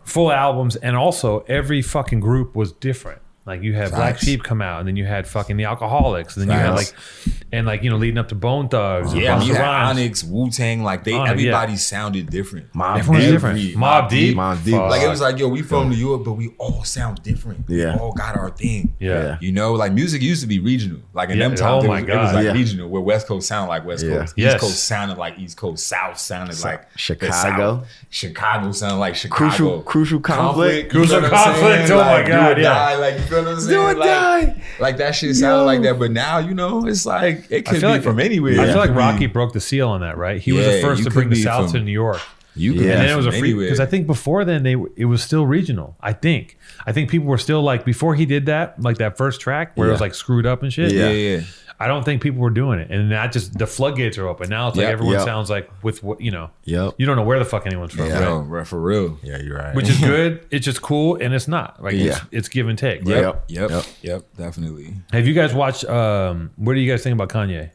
full albums, and also every fucking group was different. Like you had Black Sheep come out, and then you had fucking the Alkaholiks, and then you had like, Facts. And like you know, leading up to Bone Thugs, Yeah, I you Busta had Rhymes. Onyx, Wu Tang, like they, Onyx, everybody yeah. sounded different. Mob Everyone's Deep. different. Deep, Mob Mobb Deep, Deep. Mobb Deep. Like it was like, yo, we from New York, but we all sound different. Yeah. We all got our thing. yeah. You know, like music used to be regional. Like in Yeah. them oh times, Oh it my was, it was like Yeah. regional, where West Coast sounded like West Yeah. Coast. Yes. East Coast sounded like East Coast. South sounded like the Chicago. South. Chicago sounded like Chicago. Crucial, crucial conflict. you Crucial what I'm conflict, saying? oh my Like, do God, or yeah. die, Like you feel what I'm saying? Do or like, die. Like that shit sounded Yo. like that, but now you know it's like it I could be feel like from anywhere. I It feel like Rocky broke the seal on that, right? He was the Yeah, first you to could bring the be South from- to New York. You could Yeah. be and then it was a from free anywhere. because I think before then they it was still regional. I think I think people were still like before he did that like that first track where it was Yeah. like screwed up and shit. Yeah. yeah, yeah. I don't think people were doing it, and that just the floodgates are open now. It's like Yep. everyone Yep. sounds like with what you know. Yep. You don't know where the fuck anyone's from, Yeah. right? Yo, bro, for real. Yeah, you're right. Which is [LAUGHS] good. It's just cool, and it's not like it's, Yeah. it's give and take. Right? Yep. Yep, Yep. yep, definitely. Have you guys watched? Um, what do you guys think about Kanye?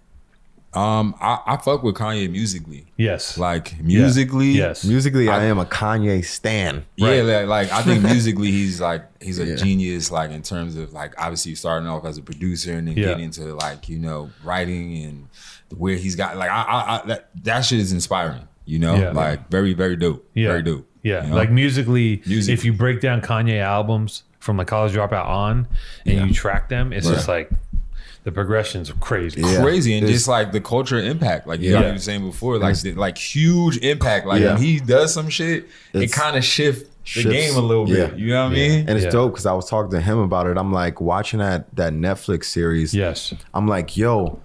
Um, I, I fuck with Kanye musically. Yes. Like musically, yes. Musically, I, am a Kanye stan. Yeah, like, like I think [LAUGHS] musically he's like he's a Yeah. genius. Like in terms of like obviously starting off as a producer and then Yeah. getting into like you know writing and where he's got like I, I, I that that shit is inspiring. You know, Yeah. like very very dope. Yeah. Very dope. Yeah, you know? like musically, Music. if you break down Kanye albums from like College Dropout on, and Yeah. you track them, it's just like the progressions are crazy. Yeah. crazy and It's- just like the culture impact like you Yeah. you were saying before like the, like huge impact like Yeah. when he does some shit it kind of shift the shifts. game a little bit Yeah. you know what I mean And it's Yeah. dope because I was talking to him about it. I'm like watching that that Netflix series. Yes. I'm like, yo,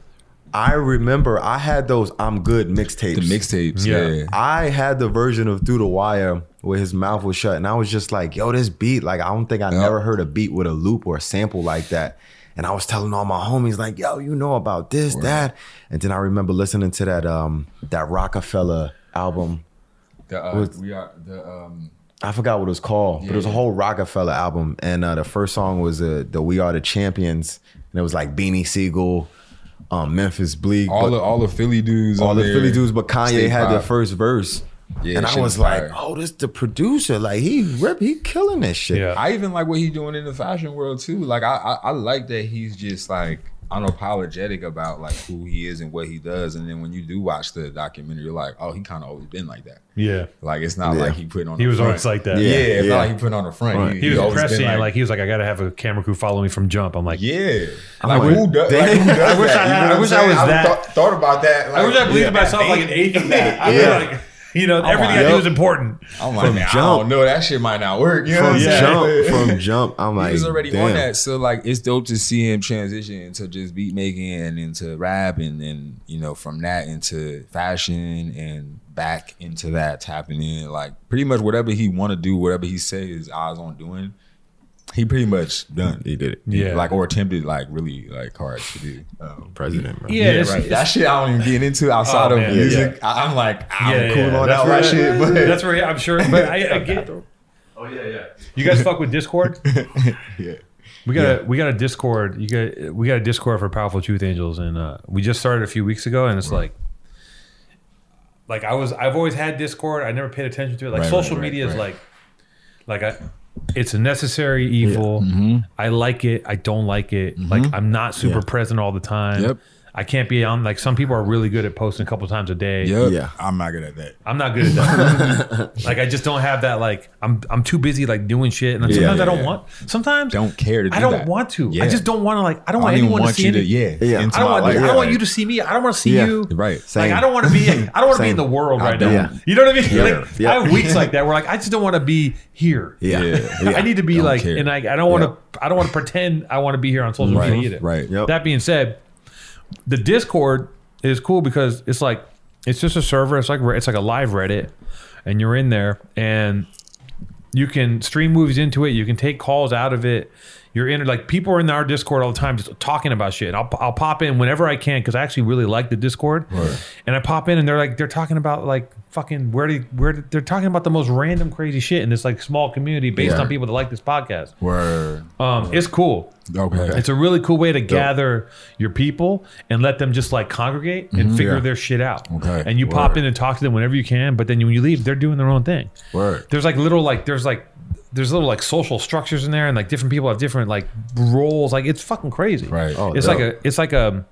I remember I had those I'm good mixtapes. the mixtapes Yeah. yeah, I had the version of Through the Wire where his mouth was shut, and I was just like, "Yo, this beat! Like, I don't think I Yeah. never heard a beat with a loop or a sample like that." And I was telling all my homies, like, "Yo, you know about this, that," and then I remember listening to that um that Rockefeller album. The, uh, Was- we are the um. I forgot what it was called, but it was a whole Rockefeller album, and uh, the first song was uh, the "We Are the Champions," and it was like Beanie Sigel, um, Memphis Bleek, All but- the all the Philly dudes. all the. Philly dudes, but Kanye had the first verse, Yeah, and I was was like, fire. "Oh, this the producer, like he rip, he killing this shit." Yeah. I even like what he's doing in the fashion world too. Like I, I, I like that he's just like unapologetic about like who he is and what he does. And then when you do watch the documentary, you're like, oh, he kind of always been like that. Yeah. Like it's not Yeah. like he put on. He the was front. always like that. Yeah, Yeah, it's yeah. not like he put on the front. Right. He was always been impressing. Like, he was like, I gotta have a camera crew follow me from jump. I'm like, yeah, I'm like, like, who does? Like, who does I wish that? I You had- know I wish I'm I was that- thought, thought about that. Like, I wish I believed yeah, myself like an eighth of that. [LAUGHS] I Yeah. Feel like, you know, Oh, everything I yep. do is important. Oh I'm like, From man, I don't know. That shit might not work. You know From what I'm Yeah. saying? jump, from jump, I'm like, he was already damn. on that. So like it's dope to see him transition into just beat making and into rap and then, you know, from that into fashion and back into that tapping in. Like pretty much whatever he wanna do, whatever he say his eyes on doing, he pretty much done. He did it. Yeah. Like or attempted like really like hard to do. Um, President, bro. Yeah, yeah, right. it's- That shit I don't even get into outside Oh, of man, music. I, I'm like, I'm Yeah, cool yeah, on that's that where- shit, but That's where I'm sure. But I, I get. [LAUGHS] Oh yeah, yeah. You guys fuck with Discord? [LAUGHS] yeah. We got a we got a Discord. You got we got a Discord for Powerful Truth Angels, and uh, we just started a few weeks ago, and it's like. Like I was, I've always had Discord. I never paid attention to it. Like Right, social right, right, media is right. like, like I, it's a necessary evil. Mm-hmm. I like it. I don't like it. Like I'm not super Yeah. present all the time. Yep. I can't be on. Like some people are really good at posting a couple times a day. Yep. Yeah. I'm not good at that. I'm not good at that. [LAUGHS] like I just don't have that. Like I'm I'm too busy like doing shit, and sometimes Yeah, I don't yeah. want. Sometimes Don't care to do I don't that. want to. I just don't want to. Like I don't I want don't even anyone to see you to, yeah. Yeah. I don't want. life. I don't yeah. want you to see me. I don't want to see Yeah. you. Right. Like I don't want to be. I don't want to be in the world right now. Yeah. You know what I mean? Yeah. Like Yeah. I have weeks like that where like I just don't want to be here. Yeah. Yeah. Yeah. I need to be like, and I, I don't want to. I don't want to pretend I want to be here on social media either. Right. That being said, the Discord is cool because it's like it's just a server. It's like it's like a live Reddit, and you're in there, and you can stream movies into it. You can take calls out of it. You're in like people are in our Discord all the time, just talking about shit. I'll I'll pop in whenever I can because I actually really like the Discord, and I pop in and they're like they're talking about like fucking where do where do- they're talking about the most random crazy shit in this like small community based Yeah. on people that like this podcast. Word. Um, it's cool. Okay. It's a really cool way to gather your people and let them just like congregate and figure Yeah. their shit out. Okay. And you pop in and talk to them whenever you can, but then when you leave, they're doing their own thing. Word. There's like little like there's like there's little like social structures in there and like different people have different like roles. Like it's fucking crazy. Right. Oh, it's dope. like a it's like a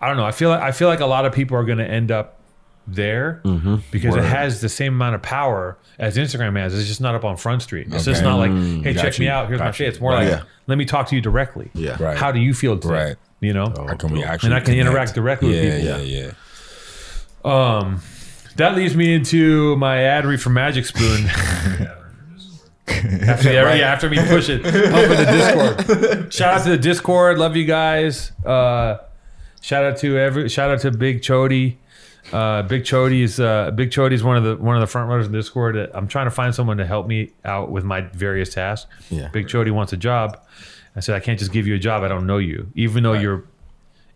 I don't know. I feel like I feel like a lot of people are gonna end up there Mm-hmm. because it has the same amount of power as Instagram has. It's just not up on Front Street. It's just not like, Mm, hey, got check me out. Here's my Got shit. It's more Right. like, Yeah. let me talk to you directly. Yeah. Right. How do you feel today? Right. You know? How can we actually and I can connect? interact directly yeah, with people. Yeah, yeah. Um, that leads me into my ad read for Magic Spoon. [LAUGHS] [LAUGHS] after, [LAUGHS] every, yeah, after me push it [LAUGHS] up in the Discord. Shout out to the Discord. Love you guys. Uh, shout out to every. Shout out to Big Chody. Uh, Big Chody is uh, Big Chody is one of the one of the front runners in Discord. I'm trying to find someone to help me out with my various tasks. Yeah. Big Chody wants a job. I said I can't just give you a job. I don't know you, even though you're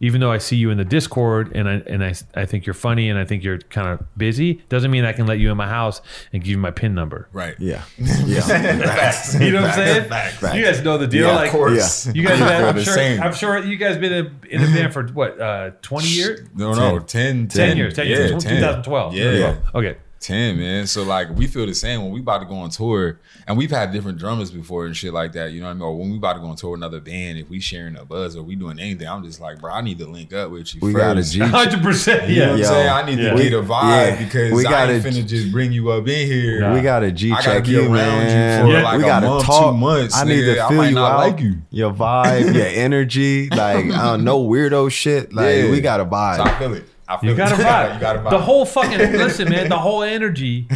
even though I see you in the Discord and I and I, I think you're funny and I think you're kind of busy, doesn't mean I can let you in my house and give you my pin number. Right. Yeah. [LAUGHS] Yeah. [LAUGHS] You know what I'm saying? Facts. You guys know the deal. Yeah, of like, course. Yeah. You guys, I been, feel I'm the sure. same. I'm sure you guys been in, in a band for what, uh, 20 years? No, no, 10, 10, 10 years. 10 years. Yeah, Since 10. 2012. Yeah. Yeah. Okay. 10, man. So like we feel the same when we about to go on tour, and we've had different drummers before and shit like that. You know what I mean? Or when we about to go on tour with another band, if we sharing a buzz or we doing anything, I'm just like, bro, I need to link up with you. We first. got a G. 100%. [LAUGHS] You know what I'm [LAUGHS] Yo. saying? I need Yeah. to get a vibe Yeah. because We I gotta- ain't finna just bring you up in here. Nah. We got a G I gotta check you, around man. you for Yeah. like we gotta month, talk. two months. I need nigga. to I feel might you not out. like you. Your vibe, [LAUGHS] your energy. Like I don't know, weirdo shit. Like Yeah. we got a So I feel it. You got to vibe. you got to vibe. The whole fucking [LAUGHS] listen, man. The whole energy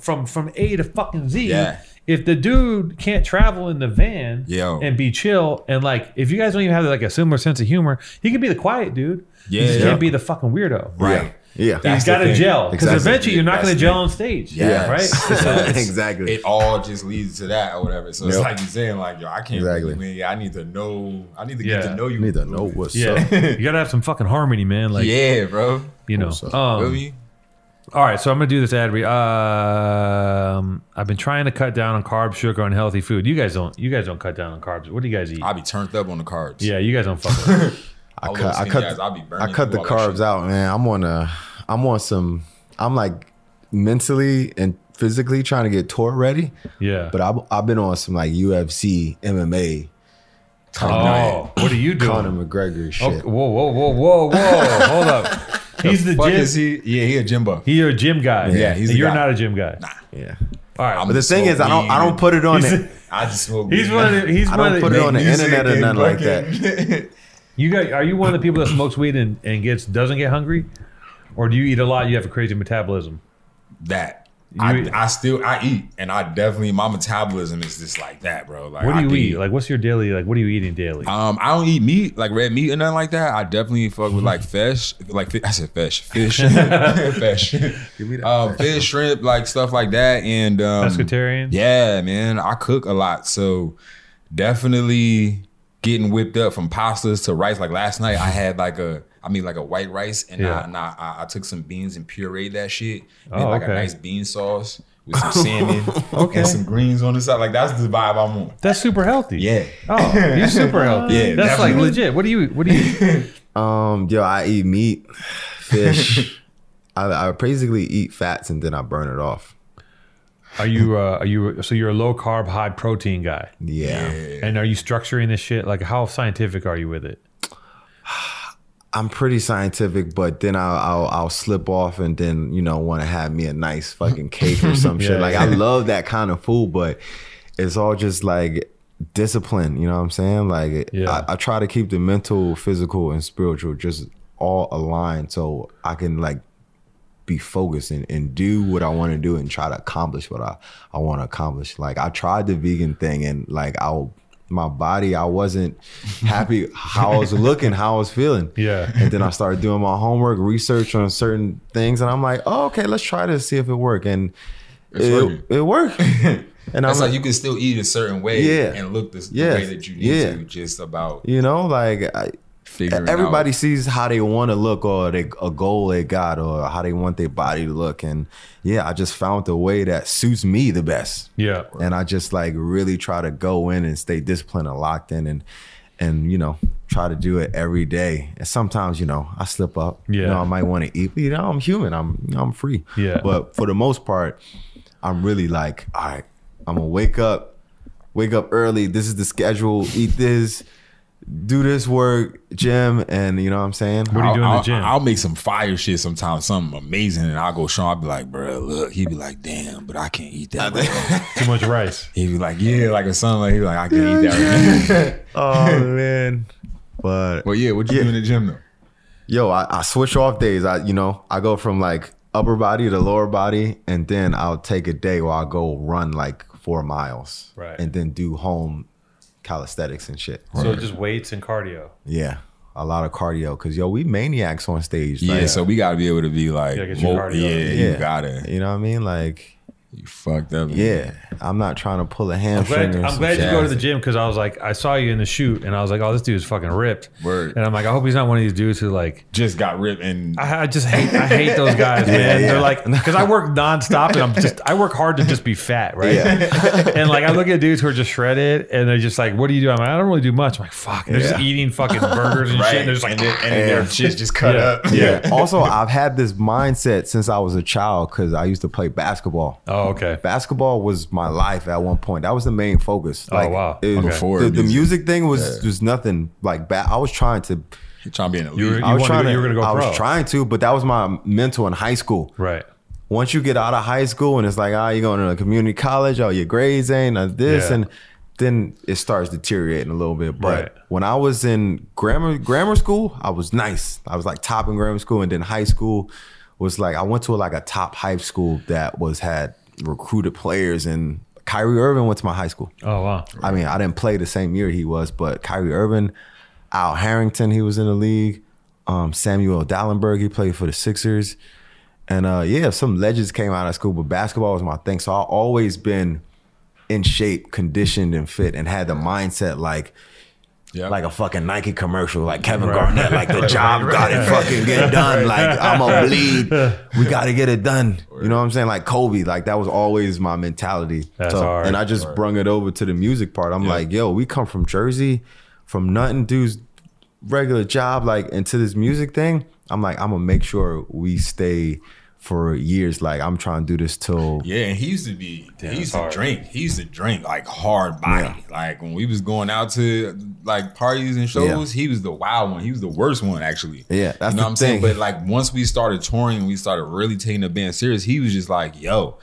from from A to fucking Z. Yeah. If the dude can't travel in the van Yo. and be chill, and like if you guys don't even have like a similar sense of humor, he could be the quiet dude. Yeah, he just Yeah. can't be the fucking weirdo. right. Yeah. That's He's got to gel because Exactly. eventually you're not going to gel thing. on stage. Yeah. right. [LAUGHS] [LAUGHS] So- exactly. It all just leads to that or whatever. So it's like you're saying, like, yo, I can't Exactly. really, man, I need to know, I need to Yeah. get to know you. You need to know what's yeah, up. [LAUGHS] you got to have some fucking harmony, man. Like yeah, bro. you know, What's up? Feel um, me? All right, so I'm gonna do this ad read. Um, I've been trying to cut down on carbs, sugar, and healthy food. You guys don't. You guys don't cut down on carbs. What do you guys eat? I be turned up on the carbs. yeah, you guys don't fuck with. I cut, I cut, I'll I cut the through all that carbs out, man. I'm on a, I'm on some, I'm like mentally and physically trying to get tour ready, Yeah. but I've, I've been on some like UFC, MMA, oh, what are you doing? Conor McGregor Oh, shit. whoa, whoa, whoa, whoa, whoa! Hold up. [LAUGHS] He's the, Fuck gym. is he? Yeah, he a gym buff. He's a gym guy. Yeah, he's And you're guy. not a gym guy. Nah. Yeah. All right. I'm But the thing is, I don't, I don't put it on He's- it. [LAUGHS] I just smoke. he's weed. one of the, he's I one don't of put the, it on the internet or nothing like that. [LAUGHS] You got are you one of the people that smokes weed and, and gets doesn't get hungry? Or do you eat a lot, you have a crazy metabolism? that. I, I still I eat and I definitely my metabolism is just like that, bro. Like What do you can eat? Like what's your daily like what are you eating daily? Um, I don't eat meat, like red meat or nothing like that. I definitely fuck with like [LAUGHS] fish, like I said fish, [LAUGHS] fish, [LAUGHS] fish, Give me that um, fish, shrimp, like stuff like that. And um, Pescatarian? Yeah, man, I cook a lot, so definitely getting whipped up from pastas to rice. Like last night, I had like a, I mean, like a white rice, and, Yeah. I, and I, I, I took some beans and pureed that shit, made Oh, like okay. a nice bean sauce with some salmon [LAUGHS] and some greens on the side. Like that's the vibe I'm on. That's super healthy. Yeah. Oh, you're [LAUGHS] super healthy. Yeah, That's like legit. What do you what do you [LAUGHS] Um, yo, I eat meat, fish. I, I basically eat fats and then I burn it off. are you uh, are you so you're a low carb, high protein guy? Yeah. And are you structuring this shit? Like how scientific are you with it? [SIGHS] [SIGHS] [SIGHS] I'm pretty scientific, but then I'll I'll, I'll slip off and then you know want to have me a nice fucking cake or some [LAUGHS] shit. Like yeah. I love that kind of food, but it's all just like discipline. You know what I'm saying? Like Yeah. I, I try to keep the mental, physical, and spiritual just all aligned so I can like be focused and, and do what I want to do and try to accomplish what I, I want to accomplish. Like I tried the vegan thing and like I my body I wasn't happy how I was [LAUGHS] looking, how I was feeling. Yeah. And then I started doing my homework, research on certain things, and I'm like, oh, okay, let's try this, see if it work. And It's it, working. it worked. [LAUGHS] And I'm like, like you can still eat a certain way Yeah. and look the, the Yeah. way that you need Yeah. to. Just about you know, like I, figuring everybody out. sees how they want to look or they, a goal they got or how they want their body to look. And yeah, I just found the way that suits me the best. Yeah. and I just like really try to go in and stay disciplined and locked in and and you know try to do it every day. And sometimes you know I slip up. you Yeah. know I might want to eat. But, you know I'm human. I'm you know, I'm free. Yeah. But for the most part, I'm really like all right. I'm gonna wake up, wake up early. This is the schedule. Eat this. Do this work, gym, and you know what I'm saying. What are you do in the I'll, gym? I'll make some fire shit sometimes, something amazing, and I'll go show. I'll be like, bro, look. He'd be like, damn, but I can't eat that. [LAUGHS] Too much rice. He'd be like, yeah, like a son. Like he be like, I can't eat that. Right [LAUGHS] [LAUGHS] oh man, but well, yeah, what you Yeah. do in the gym though? Yo, I, I switch off days. I you know I go from like upper body to lower body, and then I'll take a day where I go run like four miles, Right. and then do home calisthenics and shit. So just weights and cardio. Yeah, a lot of cardio because yo, we maniacs on stage. Yeah, like, so we gotta be able to be like, Yeah, get your mo- cardio yeah, up. you gotta. you know what I mean? Like, You fucked up. yeah, I'm not trying to pull a I'm hamstring. glad, or I'm glad you go to the gym because I was like, I saw you in the shoot and I was like, oh, this dude is fucking ripped. Word. And I'm like, I hope he's not one of these dudes who like, Just got ripped and I, I just hate, I hate those [LAUGHS] guys, man. yeah. They're like, because I work nonstop and I'm just, I work hard to just be fat, right? Yeah. [LAUGHS] and like, I look at dudes who are just shredded and they're just like, what do you do? I'm like, I don't really do much. I'm like, fuck. And they're just eating fucking burgers and [LAUGHS] shit. And they're just like, and then, and then their shit's just cut Yeah. up. Yeah. also, I've had this mindset since I was a child because I used to play basketball. oh, okay. basketball was my life at one point. That was the main focus. Oh, wow. it- Okay. Before the, the music. music thing was just nothing like bad. I was trying to. You're trying to be in the You were- league. I was wanted to trying to. you were gonna go I pro. was trying to, but that was my mental in high school. Right. Once you get out of high school and it's like, ah, you're going to a community college. Oh, your grades ain't uh, this, Yeah. and then it starts deteriorating a little bit. But Right. when I was in grammar grammar school, I was nice. I was like top in grammar school, and then high school was like I went to like a top high school that was had recruited players, and Kyrie Irving went to my high school. Oh, wow. I mean, I didn't play the same year he was, but Kyrie Irving, Al Harrington, he was in the league. Um, Samuel Dalembert, he played for the Sixers. And uh, yeah, some legends came out of school, but basketball was my thing. So I've always been in shape, conditioned, and fit, and had the mindset like Yeah. Like a fucking Nike commercial, like Kevin Right. Garnett, like the [LAUGHS] job got it fucking get done. Like I'm gonna [LAUGHS] bleed. We gotta get it done. You know what I'm saying? Like Kobe, like that was always my mentality. That's hard. And I just brung it over to the music part. I'm like, yo, we come from Jersey, from nothing, dude's regular job, like into this music thing. I'm like, I'm gonna make sure we stay for years. Like I'm trying to do this till Yeah, and he used to be. Damn, he used to hard. drink. He used to drink like hard body. Like when we was going out to like parties and shows, he was the wild one. He was the worst one actually. Yeah, that's you know the what I'm saying. But like once we started touring, and we started really taking the band serious. He was just like, "Yo,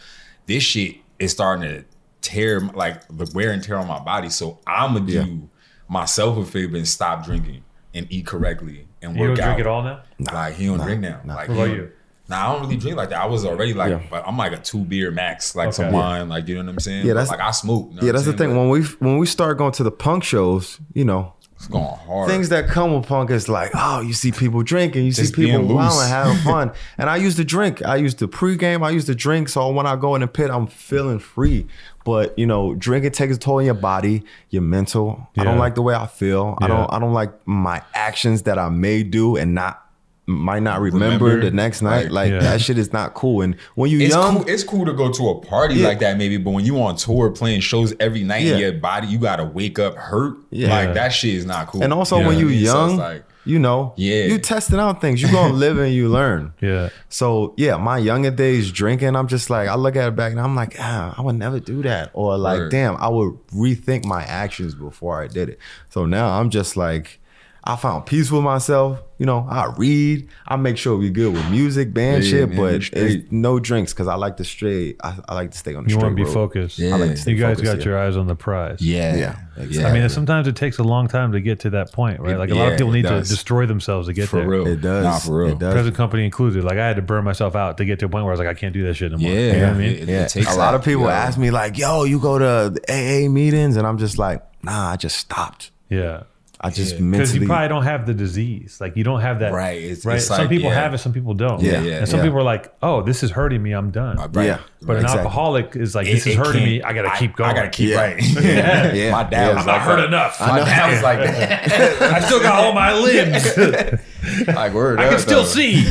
this shit is starting to tear like the wear and tear on my body. So I'm gonna Yeah. do myself a favor and stop drinking and eat correctly and You work don't out. drink at all now? Like he don't drink now. Like What about you? Nah, I don't really drink like that. I was already like, Yeah. but I'm like a two beer max, like some Okay. wine, like you know what I'm saying. Yeah, But, that's- like I smoke. you know yeah. what That's the thing. saying? When we when we start going to the punk shows, you know, it's going hard. things that come with punk is like, oh, you see people drinking, you Just see people being wild and having [LAUGHS] fun. and I used to drink. I used to pregame. I used to drink. So when I go in the pit, I'm feeling free. But you know, drinking takes a toll on your body, your mental. I don't like the way I feel. I don't. I don't like my actions that I may do and not might not remember, Remember? the next night. Like, Like Yeah. that shit is not cool. And when you it's young, cool. It's cool to go to a party Yeah. like that, maybe. But when you on tour playing shows every night, Yeah. your body, you gotta wake up hurt. Yeah. Like that shit is not cool. and also You when you I mean? So young, like, you know, Yeah. you testing out things. You gonna live and you learn. [LAUGHS] Yeah. So yeah, my younger days drinking, I'm just like I look at it back and I'm like, ah, I would never do that. Or like, Word. damn, I would rethink my actions before I did it. So now I'm just like, I found peace with myself. You know, I read. I make sure we good with music, band Yeah, shit, man, but it's no drinks because I like to stray. I, I like to stay on the You want to be road. focused. Yeah. I like to stay You guys focused, got yeah. your eyes on the prize. yeah, Yeah, exactly. I mean, sometimes it takes a long time to get to that point, right? Like a lot of people it need to destroy themselves to get for there. real. It does. Nah, for real. It does. Present company included. Like I had to burn myself out to get to a point where I was like, I can't do that shit anymore. Yeah, You know what I mean? It- it Yeah, takes a lot that, of people yo. ask me like, "Yo, you go to AA meetings?" And I'm just like, "Nah, I just stopped. Yeah. I just Yeah. Because you probably don't have the disease. Like you don't have that. Right, it's- right. it's some like, people yeah. have it, some people don't. Yeah, yeah, And some yeah. people are like, oh, this is hurting me. I'm done. Right. Yeah. But an Exactly. alcoholic is like, this is it hurting me. I got to keep going. I gotta keep Yeah. right. [LAUGHS] Yeah, yeah. My dad Yeah. was I'm like not hurt that. enough. My dad was like [LAUGHS] that. I still got all my limbs. [LAUGHS] like word. I up, can still though. see.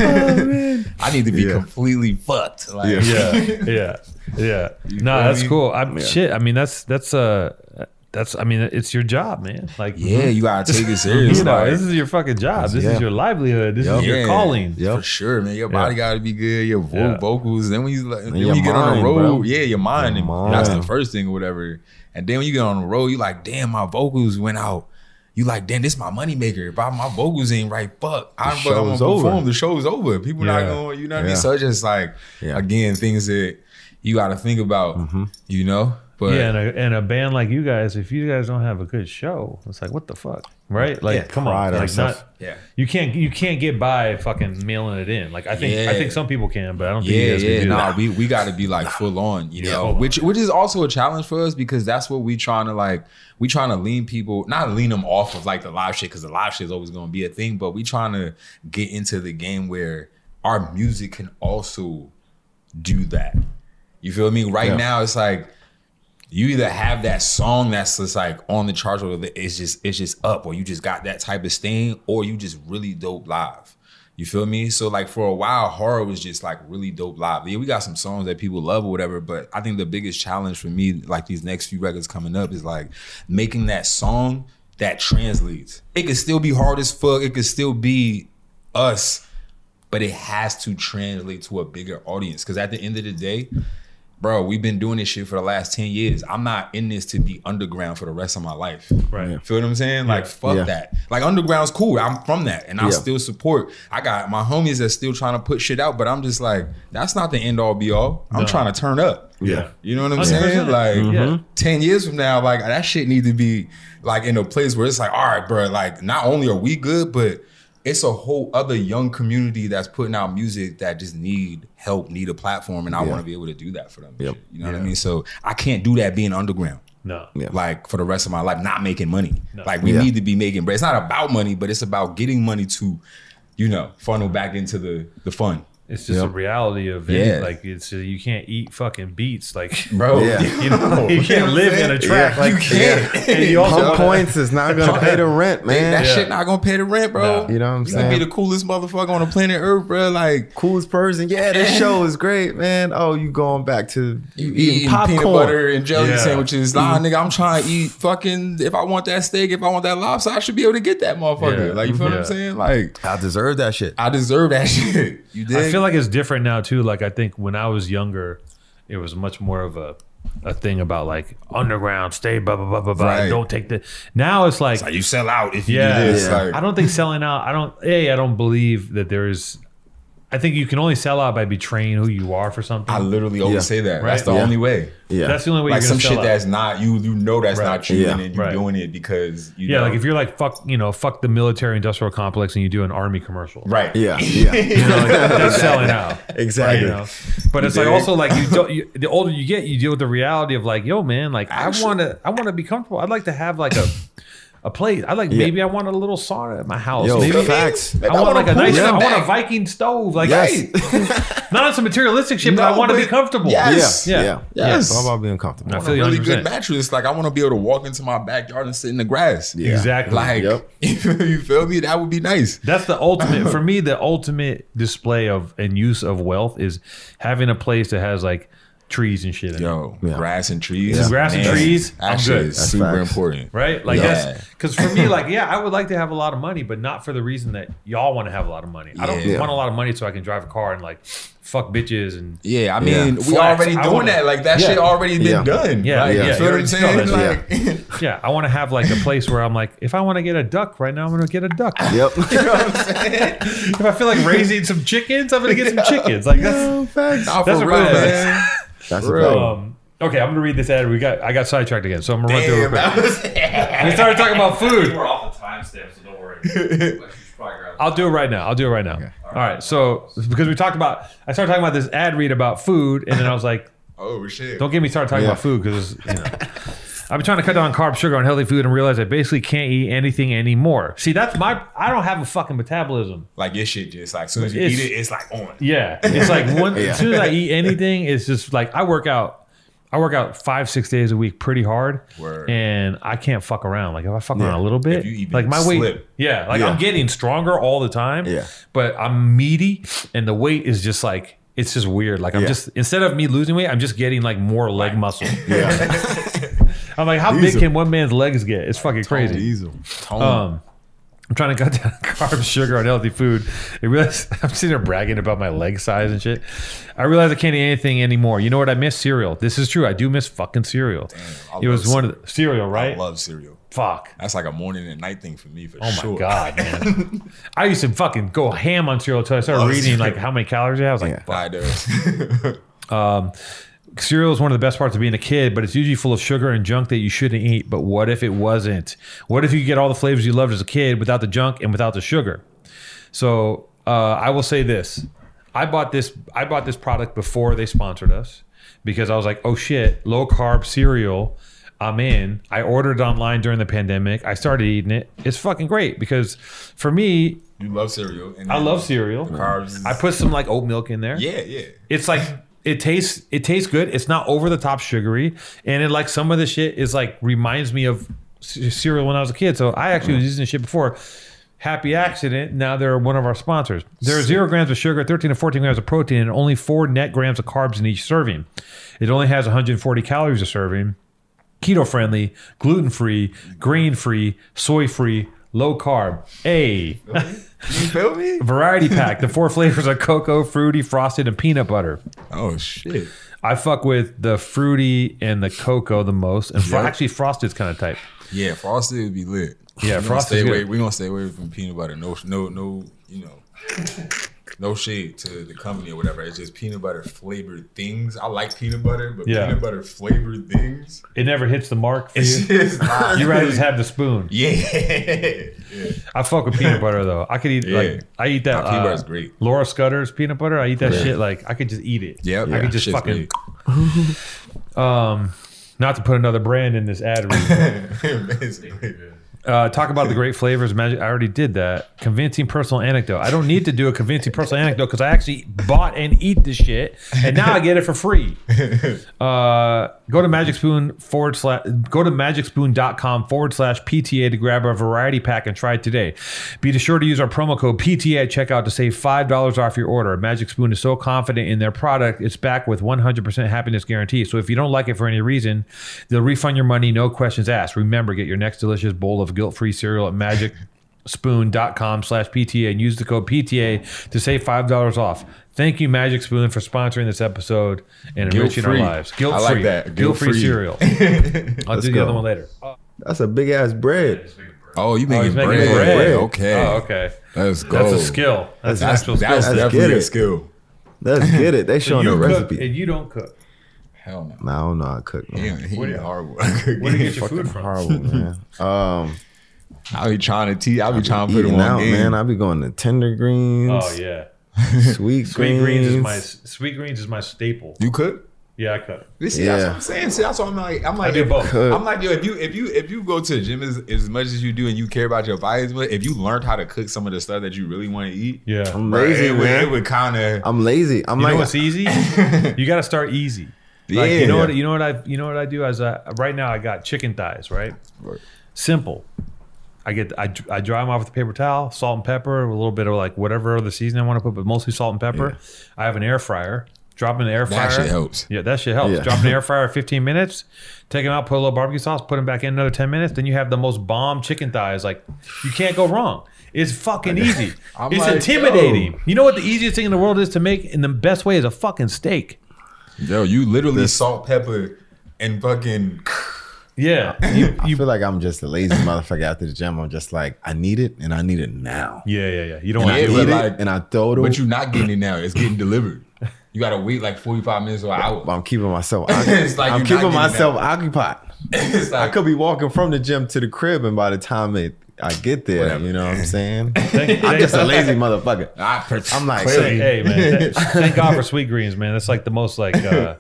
I need to be completely fucked. Like, Yeah. yeah, yeah, yeah. No, that's cool. I'm shit. I mean, that's that's uh that's. I mean, it's your job, man. Like, Yeah, [LAUGHS] you gotta take it [LAUGHS] serious. you know, like, this is your fucking job. This Yeah. is your livelihood. This Yep. is your yeah, calling. Yep. for sure, man. Your body gotta be good. Your vo- Yeah. vocals. Then when you like, then when you get on the road, bro. yeah, your mind. Your and That's the first thing or whatever. And then when you get on the road, you like, damn, my vocals went out. You like, damn, this my moneymaker. If I, my vocals ain't right, fuck. I'm, but I'm show's gonna over. perform. The show's over. People not going. You know what I mean? So it's just like, Yeah. again, things that you got to think about. Mm-hmm. You know, but yeah, and a, and a band like you guys, if you guys don't have a good show, it's like what the fuck, right? Like, Yeah, come on, pride like not. yeah. You can't you can't get by fucking mailing it in. Like I think I think some people can, but I don't think you Yeah, yeah, can do nah, we we got to be like full on, you know, full on. which which is also a challenge for us because that's what we trying to like. We trying to lean people, not lean them off of like the live shit because the live shit is always going to be a thing, but we trying to get into the game where our music can also do that. You feel me? Right Yeah. now, it's like you either have that song that's just like on the charts or it's just it's just up or you just got that type of stain or you just really dope live. You feel me? So like for a while Ho99o9 was just like really dope live. Yeah we got some songs that people love or whatever but i think the biggest challenge for me like these next few records coming up is like making that song that translates. It could still be hard as fuck. It could still be us but it has to translate to a bigger audience. Because at the end of the day bro, we've been doing this shit for the last 10 years. I'm not in this to be underground for the rest of my life. Right. Feel what I'm saying? Like, fuck Yeah. that. Like, underground's cool. I'm from that. And I Yeah. still support. I got my homies that still trying to put shit out, but I'm just like, that's not the end all be all. I'm No. trying to turn up. Yeah. You know what I'm 100%. saying? Like, Yeah. Mm-hmm. 10 years from now, like, that shit need to be like in a place where it's like, all right, bro, like, not only are we good, but it's a whole other young community that's putting out music that just need help, need a platform, and I Yeah. want to be able to do that for them. Yep. You know what I mean? So I can't do that being underground. No. Yeah. Like for the rest of my life, not making money. No. Like we Yeah. need to be making, but it's not about money, but it's about getting money to, you know, funnel back into the the fun. It's just a reality of Yeah. it. Like it's you can't eat fucking beets. Like [LAUGHS] bro. Yeah. you know you [LAUGHS] can't live in a track. Yeah. Like You can't. [LAUGHS] And you also Pump points is not gonna pay the rent, man. that Yeah. shit not gonna pay the rent, bro. No. You know what I'm saying? You gonna saying? be the coolest motherfucker on the planet Earth, bro. Like coolest person. Yeah, this show is great, man. Oh, you going back to you you eating eating popcorn? peanut butter and jelly Yeah. sandwiches. Nah, nigga, I'm trying to eat fucking. If I want that steak, if I want that lobster, I should be able to get that motherfucker. Yeah. Like you feel what I'm saying? Like I deserve that shit. I deserve that shit. You did. I feel like it's different now too. Like I think when I was younger, it was much more of a a thing about like underground, stay blah blah blah blah blah. Right. Don't take the. Now it's like, like you sell out if you yeah, do this. Yeah. Like, I don't think selling out. I don't. A, I don't believe that there is. I think you can only sell out by betraying who you are for something. I literally always Yeah. say that. Right? That's the Yeah. only way. Yeah, That's the only way Like you're some gonna shit out. that's not you. You know that's Right. not true, Yeah. and you're Right. doing it because you yeah, know. like if you're like fuck, you know, fuck the military industrial complex, and you do an army commercial, right. yeah, [LAUGHS] yeah, You know, like, that's selling out. exactly. you know but it's like dig? also like you don't you, the older you get you deal with the reality of like yo man like Actually- i want to i want to be comfortable i'd like to have like a a place i like maybe i want a little sauna at my house Yo, maybe facts. I want like a nice. Yeah. I want a Viking stove, like Yes. [LAUGHS] not on some materialistic shit, but I want to be comfortable. Yes. Yeah, Yeah. yeah, Yes. It's all about being comfortable. I I feel feel you really 100%. good mattress. Like I want to be able to walk into my backyard and sit in the grass. Yeah. Exactly. Like Yep. [LAUGHS] you feel me? That would be nice. That's the ultimate for me. The ultimate display of and use of wealth is having a place that has like trees and shit in. Yo, Yeah. grass and trees. Some grass and Man, trees, I'm good. is That's super facts. important. Right? Like Yeah. that's because for me, [LAUGHS] like, yeah, I would like to have a lot of money, but not for the reason that y'all want to have a lot of money. I don't Yeah. want a lot of money so I can drive a car and like fuck bitches and Yeah, I Yeah. mean, we already doing wanna- that. Like that Yeah. shit already been Yeah. done. Yeah, Like, yeah. You feel what I'm saying? Like, yeah, [LAUGHS] I want to have like a place where I'm like, if I want to get a duck right now, I'm gonna get a duck. [LAUGHS] Yep. you know what I'm saying? if I feel like raising some chickens, I'm gonna get some chickens. Like that's Yo, facts. That's for a real, fact. man. That's a Real. um. Okay, I'm gonna read this ad. We got I got sidetracked again, so I'm gonna run through it real quick. [LAUGHS] We started talking about food. We're off the timestamp, so don't worry. But you should probably grab I'll do it right now. I'll do it right now. All right. So because we talked about, I started talking about this ad read about food, and then I was like, Oh shit. don't get me started talking Yeah. about food because you know. [LAUGHS] I've been trying to cut down carb, sugar, and healthy food, and realize I basically can't eat anything anymore. See, that's my. I don't have a fucking metabolism. Like your shit just like as soon as you It's- eat it, it's like on. Yeah, it's like [LAUGHS] one. As soon as I eat anything, it's just like I work out. I work out five, six days a week, pretty hard, Word. and I can't fuck around. Like if I fuck around a little bit, If you even like my weight, slip. yeah, like Yeah. I'm getting stronger all the time. Yeah. but I'm meaty, and the weight is just like it's just weird. Like I'm Yeah. just instead of me losing weight, I'm just getting like more leg muscle. [LAUGHS] Yeah. [LAUGHS] I'm like, how big can one man's legs get? It's fucking crazy. Diesel. Tone. Um, I'm trying to cut down [LAUGHS] carbs, sugar, on healthy food. I realize [LAUGHS] I'm sitting there bragging about my leg size and shit. I realize I can't eat anything anymore. You know what? I miss cereal. This is true. I do miss fucking cereal. I it was one of the cereal, I right? love cereal. Fuck. That's like a morning and night thing for me for Oh my god, [LAUGHS] man! I used to fucking go ham on cereal until I started Love reading cereal. like how many calories. I was like, Yeah. fuck. Does. Cereal is one of the best parts of being a kid, but it's usually full of sugar and junk that you shouldn't eat. But what if it wasn't? What if you could get all the flavors you loved as a kid without the junk and without the sugar? So uh, I will say this: I bought this. I bought this product before they sponsored us because I was like, "Oh shit, low carb cereal." I'm in. I ordered it online during the pandemic. I started eating it. It's fucking great because for me, you love cereal. I love cereal. Carbs. I put some like oat milk in there yeah, yeah. it's like it tastes it tastes good. It's not over the top sugary, and it like some of the shit is like reminds me of c- cereal when I was a kid. So I actually was using this shit before. Happy accident. Now they're one of our sponsors. There are zero grams of sugar, 13 to 14 grams of protein, and only four net grams of carbs in each serving. It only has 140 calories a serving. Keto friendly, gluten free, grain free, soy free, low carb. A You feel me? variety pack. The four flavors are cocoa, fruity, frosted, and peanut butter. Oh shit. I fuck with the fruity and the cocoa the most, and fro- Yep. actually frosted's kind of type. Yeah, frosted would be lit. Yeah, frosted. we gonna Frosted's stay away. good. We gonna stay away from peanut butter. No, no, no. You know, no shade to the company or whatever. It's just peanut butter flavored things. I like peanut butter, but Yeah. peanut butter flavored things. It never hits the mark for It's you. just [LAUGHS] not. You rather just have the spoon. Yeah. [LAUGHS] yeah. I fuck with peanut butter though. I could eat Yeah. like I eat that. Nah, peanut uh, butter's great. Laura Scudder's peanut butter. I eat that Yeah. shit like I could just eat it. Yep. I could just shit's fucking. great. [LAUGHS] Um, not to put another brand in this ad read. Basically. Uh, talk about the great flavors. Magic. I already did that. Convincing personal anecdote. I don't need to do a convincing personal anecdote because I actually bought and eat this shit, and now I get it for free. [LAUGHS] Uh, go to Magic Spoon forward slash. Go to magicspoon.com forward slash PTA to grab a variety pack and try it today. Be sure to use our promo code PTA at checkout to save five dollars off your order. Magic Spoon is so confident in their product, it's back with 100% happiness guarantee. So if you don't like it for any reason, they'll refund your money, no questions asked. Remember, get your next delicious bowl of guilt-free cereal at magicspoon.com slash PTA and use the code PTA to save $5 off. Thank you, Magic Spoon, for sponsoring this episode and enriching our lives. Guilt-free. I Guilt-free. like that. Guilt-free Guilt-free. cereal. [LAUGHS] I'll do the go. other one later. That's a big ass bread. Oh, you Oh, making, he's making bread. bread. Okay. Oh, okay. Let's go. That's a skill. That's, That's, actual skill. that's definitely a skill. Let's get it. They showing you the recipe. and you don't cook. Hell no. Nah, I don't know how to cook. Man. Damn, he Where you- horrible. Where do you [LAUGHS] get your food from? horrible, man. [LAUGHS] Um, I be trying to teach. I be trying to put him eating on out, game. man. I'll be going to tender greens. Oh yeah, [LAUGHS] sweet, sweet greens is my sweet greens is my staple. you cook? Yeah, I cook. See, that's what I'm saying. See, that's what I'm like. I'm I like, do if- both. I'm like, yo, if you if you if you go to the gym as, as much as you do and you care about your body as much, if you learned how to cook some of the stuff that you really want to eat, Yeah. I'm lazy, it, would, man. it would kind of I'm lazy. I'm You know like, what's easy? [LAUGHS] you got to start easy. Like, Yeah. you know what? You know what I? You know what I do? As I, right now, I got chicken thighs. Right. Simple. I get I, I dry them off with a paper towel, salt and pepper, a little bit of like whatever other season I want to put, but mostly salt and pepper. I have an air fryer. Drop in the air fryer. that shit helps. Yeah, that shit helps. Yeah. Drop in the air [LAUGHS] fryer 15 minutes, take them out, put a little barbecue sauce, put them back in another 10 minutes. Then you have the most bomb chicken thighs. Like, you can't go wrong. It's fucking easy. [LAUGHS] I'm it's like, intimidating. yo. You know what the easiest thing in the world is to make, and the best way is a fucking steak. Yo, you literally salt, pepper, and fucking. Yeah. You, I you, feel like I'm just a lazy motherfucker after the gym. I'm just like, I need it and I need it now. yeah, yeah, yeah. You don't want to eat it. like- and I throw it But you're not getting it now. It's getting delivered. You gotta wait like 45 minutes or an hour. I'm keeping myself. [LAUGHS] It's like I'm you're not keeping myself that. occupied. [LAUGHS] it's I could be walking from the gym to the crib, and by the time it, I get there, Whatever. you know what I'm [LAUGHS] saying? Thank- I'm just a thank- lazy motherfucker. I, I'm like, Hey, hey, man. th- thank God for sweet greens, man. That's like the most like. Uh,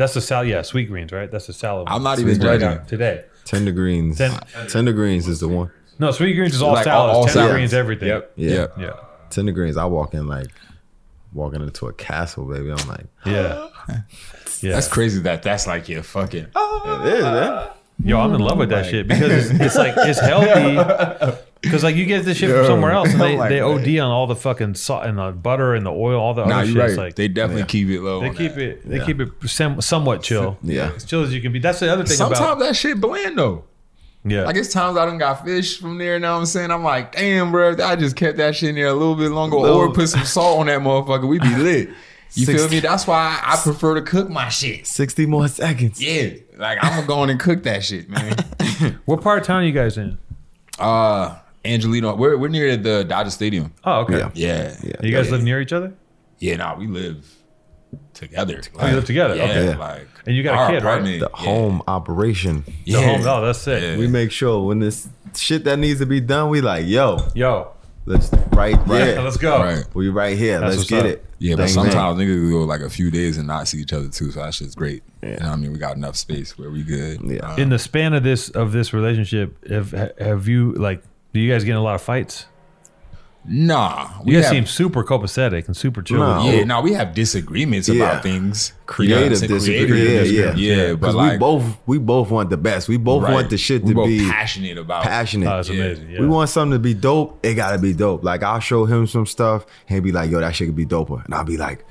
that's the salad. Yeah, sweet greens, right? That's the salad. I'm not even greens judging. today. Tender greens. Ten- Tender greens is the one. No, sweet greens is all Like, salads. all- all Tender salads. greens, everything. Yep. Yeah. Yep. Yeah. Tender greens. I walk in like walking into a castle, baby. I'm like, Yeah. [LAUGHS] Yeah. That's crazy that that's like your fucking. it is, man. Yo, I'm in love with that shit because it's, it's like it's [LAUGHS] healthy. Because like you get this shit from somewhere else, and they, like, they man. OD on all the fucking salt and the butter and the oil, all the Nah, other you're shit. right. Like they they, definitely Yeah. keep it low. on keep that. it they Yeah. keep it sem- somewhat chill. Yeah. as chill as you can be. That's the other thing Sometimes about that shit bland though. yeah. Like it's times I done got fish from there. Now I'm saying I'm like, damn, bro, if I just kept that shit in there a little bit longer, or put some salt on that motherfucker. We be [LAUGHS] lit. You feel me? That's why I prefer to cook my shit. 60 more seconds. Yeah, like I'm gonna go in and cook that shit, man. [LAUGHS] what part of town are you guys in? uh, Angelino, we're we're near the Dodger Stadium. Oh, okay. Yeah. Yeah, Yeah. You guys Yeah. live near each other, Yeah, nah, we live together. Oh, you live together? Yeah, Okay. Like And you got a kid, right? The yeah. home operation. The Yeah. home. Oh, that's sick. Yeah. We make sure when this shit that needs to be done, we like, yo, Yo, let's right, right, yeah. let's go. Right. We right here. That's let's get up. it. Yeah, but Bang, sometimes niggas go like a few days and not see each other too. So that shit's great. Yeah. You know I mean? We got enough space where we good. Yeah. Uh, In the span of this of this relationship, have have you like? Do you guys get in a lot of fights? Nah. You guys have- seem super copacetic and super chill. No. Yeah, now we have disagreements Yeah. about things. Creative You know what I'm saying? Yeah, Creative yeah. Yeah, but like we both we both want the best. We both right. want the shit we to both be passionate about. passionate. Oh, that's Yeah. amazing. Yeah. We want something to be dope. It gotta be dope. Like I'll show him some stuff. and He'll be like, "Yo, that shit could be doper," and I'll be like,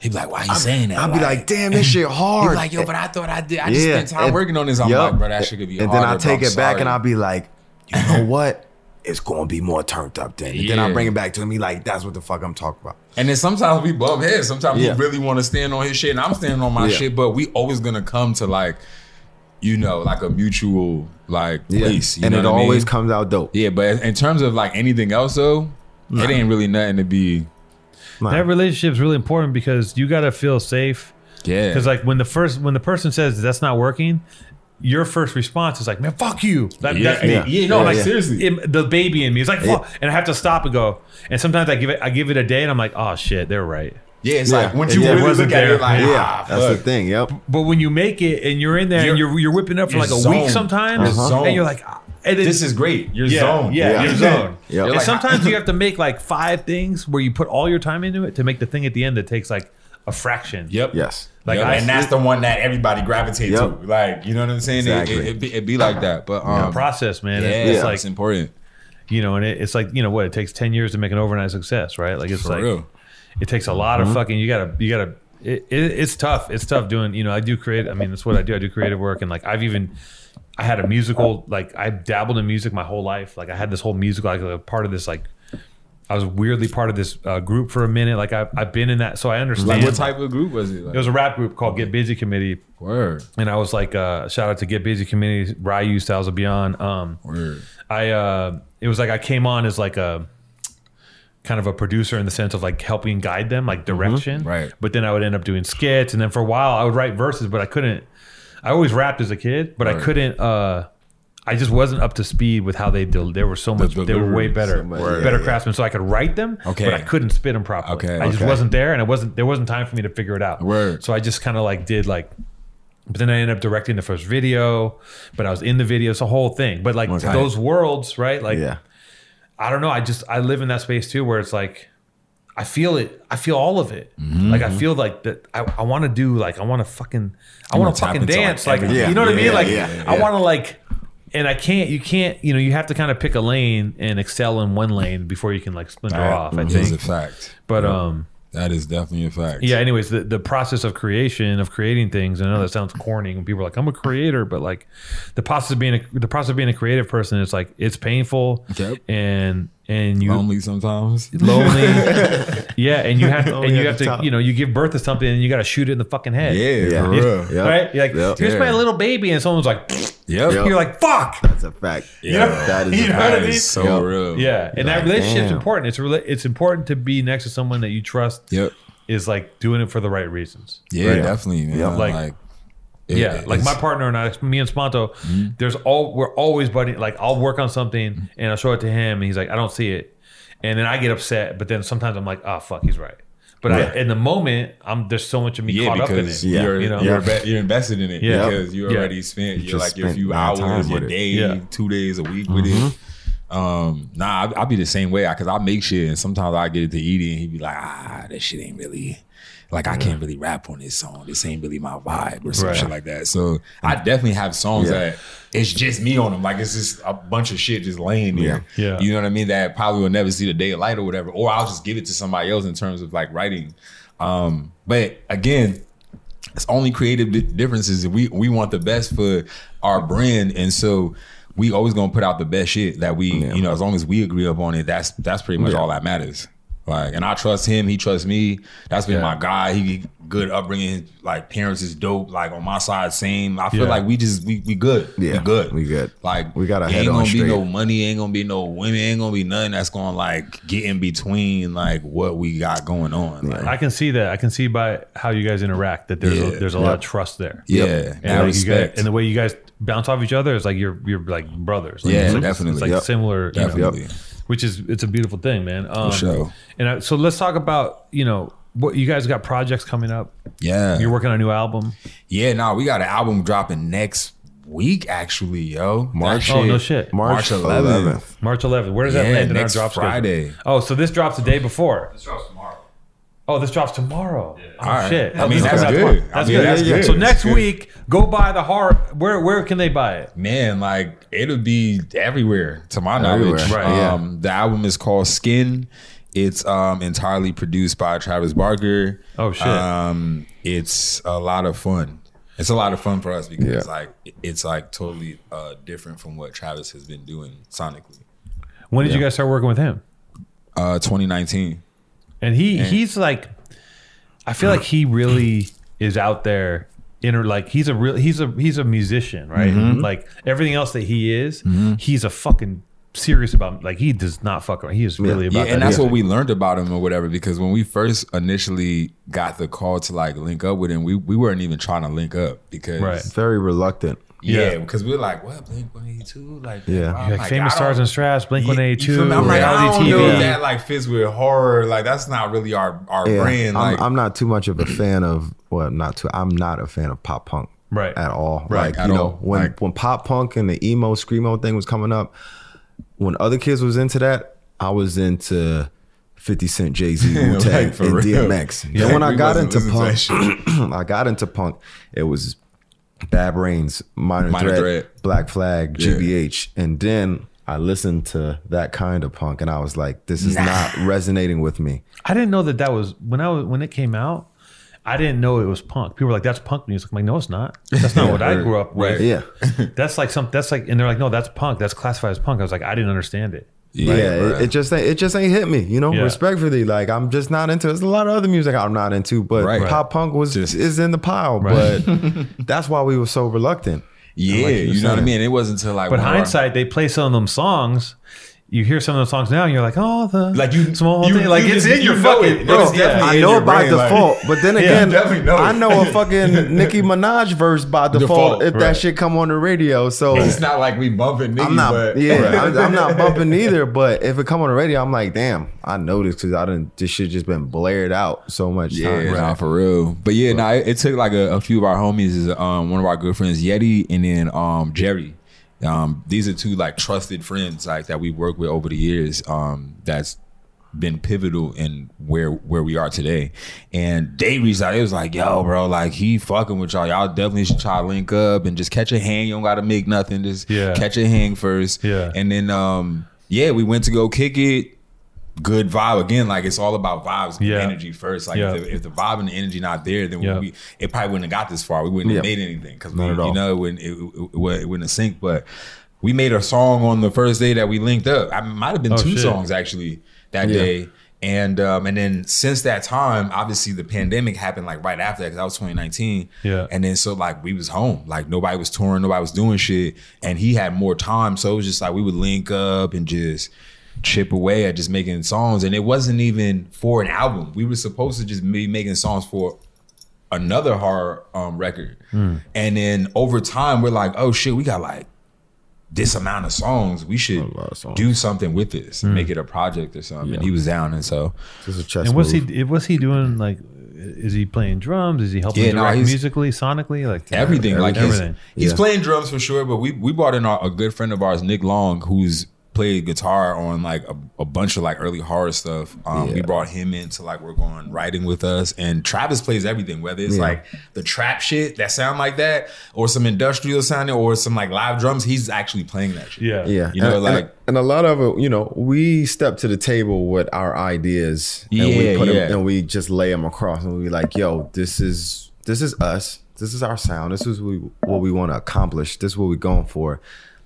He'd be like, "Why are you saying that?" "I'll be like, damn, this shit [LAUGHS] He be hard." like, "Yo, but I thought I did. I just Yeah, spent time and- working on this." I'm Yup. like, "Bro, that shit could be." Hard. And then I harder, take bro. it back and I'll be like, "You [LAUGHS] know what? It's gonna be more turned up then." And then I bring it back to him. He like, "That's what the fuck I'm talking about." And then sometimes we bump heads. Sometimes Yeah. he really want to stand on his shit, and I'm standing on my Yeah. shit. But we always gonna come to like, you know, like a mutual like place. You and know it what I mean? always comes out dope. Yeah, but in terms of like anything else though, it ain't really nothing to be. Nah. that relationship is really important because you got to feel safe. Yeah, Because like when the first when the person says that's not working, your first response is like, "Man, fuck you." That, yeah, that's me. yeah, yeah, no, Yeah, like yeah. seriously. It- the baby in me is like, fuck, and I have to stop and go. And sometimes I give it I give it a day, and I'm like, "Oh shit, they're right." yeah, it's Yeah. like once you it really wasn't look at it, like, Yeah, ah, that's the thing. Yep. But when you make it and you're in there and You're- you're you're whipping up for like a zoned. week sometimes, You're zoned. and you're like, "Ah, And it- this is great. You're yeah, zoned. Yeah, Yeah. you're zoned. [LAUGHS] Yep. And Like, sometimes you have to make like five things where you put all your time into it to make the thing at the end that takes like a fraction. Yep. Yes. Like Yep, I- and that's the one that everybody gravitates Yep. to. Like, you know what I'm saying? Exactly. It, it, be, it be like that. But um, process, man. yeah, It's, it's Yeah. like it's important. you know, and it, it's like you know what it takes ten years to make an overnight success, right? Like it's For like real. it takes a lot Mm-hmm. of fucking. You gotta, you gotta. It, it, it's tough. It's tough doing. You know, I do create. I mean, that's what I do. I do creative work, and like I've even. I had a musical. Like I dabbled in music my whole life. Like I had this whole musical. Like a part of this. Like I was weirdly part of this uh, group for a minute. Like I've, I've been in that, so I understand. Like, what type of group was it? Like, It was a rap group called Get Busy Committee, word. and I was like, uh, shout out to Get Busy Committee, Ryu Styles of Beyond. Um, Word. I uh it was like I came on as like a kind of a producer in the sense of like helping guide them like direction Right. but then I would end up doing skits and then for a while I would write verses but I couldn't I always rapped as a kid but I couldn't uh I just wasn't up to speed with how they del- they were so much they were way better so much- better yeah, craftsmen so I could write them Okay. but I couldn't spit them properly Okay, I just okay. wasn't there and it wasn't there wasn't time for me to figure it out Word. so I just kind of like did like but then I ended up directing the first video, but I was in the video, it's a whole thing. But like Okay. those worlds, right? Like Yeah. I don't know. I just I live in that space too, where it's like I feel it. I feel all of it. Mm-hmm. Like I feel like that. I, I want to do like I want to fucking I want wanna fucking into, like, dance. Like, everything. you know what I Yeah, mean? Like yeah, I yeah. want to like, and I can't. You can't. You know, you have to kind of pick a lane and excel in one lane before you can like splinter That off. I think is a fact. But um, That is definitely a fact. yeah. Anyways, the the process of creation of creating things. I know that sounds corny when people are like, "I'm a creator," but like the process of being a the process of being a creative person is like it's painful Yep. and and you Lonely sometimes. lonely. [LAUGHS] yeah, and you have to, and you have to, you know, you give birth to something and you got to shoot it in the fucking head. Yeah, Yeah. for real. Yep. Right? You're like, Yep. here's my little baby, and someone's like, Yep. Yep. you're like, fuck. That's a fact. Yeah. [LAUGHS] That is [LAUGHS] You know fact. what I That mean? so Yep. real. Yeah, and that Like, relationship's damn. important. It's rela- it's important to be next to someone that you trust. Yep. Is like doing it for the right reasons. Yeah, Right. definitely, man. Yeah. Like- Like, it- yeah, like my partner and I, me and Sponto, mm-hmm. there's all we're always buddy. Like I'll work on something mm-hmm. and I'll show it to him, and he's like, I don't see it, and then I get upset. But then sometimes I'm like, oh fuck, he's right. But I, in the moment, I'm there's so much of me Yeah, caught up in it. because Yeah. you're You know? you're, be- you're invested in it Yeah. because you Yeah. already spent You your just like your few hours, your day, Yeah. two days a week with it. Um, nah, I'll, be the same way because I make shit and sometimes I get it to eat and he be like, ah, that shit ain't really like I can't really rap on this song. This ain't really my vibe or some Right. shit like that. So I definitely have songs Yeah. that it's just me on them. Like it's just a bunch of shit just laying there. Yeah. Yeah. You know what I mean? That probably will never see the day of light or whatever. Or I'll just give it to somebody else in terms of like writing. Um, but again, it's only creative differences. We we want the best for our brand, and so we always gonna put out the best shit that we, Yeah. you know, as long as we agree upon it. That's that's pretty much all that matters. Like, and I trust him. He trusts me. That's been Yeah. my guy. He good upbringing. Like parents is dope. Like on my side, same. I feel Yeah. like we just we we good. Yeah, we good. we good. Like We got our ain't head gonna on be no money. Ain't gonna be no women. Ain't gonna be nothing that's gonna like get in between like what we got going on. Like, I can see that. I can see by how you guys interact that there's Yeah. a, there's a lot of trust there. yeah, And, that like you guys, and the way you guys bounce off each other is like you're you're like brothers. Like, Yeah, it's like, definitely. It's like Yep. similar, you know, Definitely. Which is it's a beautiful thing, man. Um, sure. And I, so let's talk about you know what you guys got projects coming up. Yeah. You're working on a new album. Yeah, no, we got an album dropping next week, actually, yo. March- Oh no shit. March March 11th. March 11th. Where does that Yeah, land in our next drop schedule? Friday. Oh, so this drops the day before. This drops tomorrow. Oh, this drops tomorrow. Oh, All right. shit. I mean, This that's good. tomorrow. I That's mean, good. that's Yeah, yeah. good. So next good. week, go buy the heart. Where where can they buy it? Man, like it'll be everywhere to my knowledge. Everywhere, right, yeah. Um, the album is called Skin. It's um entirely produced by Travis Barker. Oh, shit. Um, it's a lot of fun. It's a lot of fun for us because Yeah. like it's like totally uh different from what Travis has been doing sonically. When did you guys start working with him? Uh 2019. And he he's like, I feel like he really is out there. Inner like he's a real he's a he's a musician, right? Mm-hmm. Like everything else that he is, he's a fucking serious about. Like he does not fuck around. He is really about Yeah, that. and that's music. what we learned about him or whatever. Because when we first initially got the call to like link up with him, we, we weren't even trying to link up because Right. Very reluctant. yeah, Yeah. because we are like, what Blink One Eighty Two, like Yeah. I'm like, famous stars and straps, Blink One Eighty Two, Yeah, Eighty you Two, feel me? I'm like, I don't know if TV. that like fits with Ho99o9. Like that's not really our our Yeah, brand. I'm, Like I'm not too much of a fan of well, not too. I'm not a fan of pop punk Right. at all. Right, Like at you know, when Like- when pop punk and the emo screamo thing was coming up, when other kids was into that, I was into 50 Cent, Jay Z, Wu [LAUGHS] Tang, Like, and real. DMX. Yeah, then when I got into punk, [CLEARS THROAT] I got into punk. It was Bad Brains, Minor, Minor Threat, Threat. Black Flag, Yeah. GBH, and then I listened to that kind of punk, and I was like, this is not resonating with me. I didn't know that that was when I was when it came out. I didn't know it was punk. People were like, "That's punk music." I'm like, "No, it's not. That's not [LAUGHS] what I grew up with." Right. Yeah, [LAUGHS] That's like some. That's like, and they're like, "No, that's punk. That's classified as punk." I was like, I didn't understand it. yeah, it, it just ain't, it just ain't hit me. You know, Yeah. respectfully, like I'm just not into. It. There's a lot of other music I'm not into, but Right. pop punk was Just- is in the pile. Right. But [LAUGHS] that's why we were so reluctant. Yeah, Like you you, know what I mean. It wasn't until like But one of hindsight, they play some of them songs. You hear some of those songs now, and you're like, "Oh, the Like you- small you- thing." Like you it's just- in your you know fucking. it, bro, it's definitely I in know your it by brain, like- default, but then [LAUGHS] again, definitely know. I know a fucking Nicki Minaj verse by default, Default, if right. that shit come on the radio. So It's not like we bumping niggas, I'm not, but yeah, [LAUGHS] I'm, I'm not bumping either. But if it come on the radio, I'm like, damn, I know this because I didn't. This shit just been blared out so much Yeah, time. nah, for real. But yeah, nah, it, it took like a, a few of our homies, is um, one of our good friends, Yeti, and then um, Jerry. Um, these are two like trusted friends like that we worked with over the years. Um, that's been pivotal in where where we are today. And they reached out. It was like, yo, bro, like he fucking with y'all. Y'all definitely should try to link up and just catch a hang. You don't gotta make nothing. Just Yeah. catch a hang first. Yeah. And then um, yeah, we went to go kick it. Good vibe again. Like it's all about vibes, and Yeah. energy first. Like Yeah. if, the, if the vibe and the energy not there, then Yeah. we it probably wouldn't have got this far. We wouldn't have made anything because Not all. you know it wouldn't it, it, it wouldn't- it wouldn't have sync. But we made a song on the first day that we linked up. I might have been Oh, two shit. songs actually that Yeah. day. And um, and then since that time, obviously the pandemic happened like right after that because that was 2019. Yeah. And then so like we was home, like nobody was touring, nobody was doing shit, and he had more time, so it was just like we would link up and just chip away at just making songs, and it wasn't even for an album. We were supposed to just be making songs for another Ho99o9 um, record, Hmm. and then over time we're like, oh shit, we got like this amount of songs. We should songs. do something with this, and make it a project or something. And he was down, and so Just a chess And what's move. he? Was he doing like? Is he playing drums? Is he helping Yeah, direct he's- musically, sonically, like everything. Like he's, everything. he's Yeah. playing drums for sure, but we we brought in our, a good friend of ours, Nick Long, who's played guitar on like a, a bunch of like early Ho99o9 stuff. Um, We brought him in to like work on writing with us, and Travis plays everything, whether it's Yeah. like the trap shit that sound like that, or some industrial sounding, or some like live drums. He's actually playing that shit. Yeah, Yeah, You know, and, like- and, and a lot of it, you know, we step to the table with our ideas, and we Yeah, put 'em- yeah. and we just lay them across, and we like, yo, this is this is us, this is our sound, this is we, what we want to accomplish, this is what we're going for.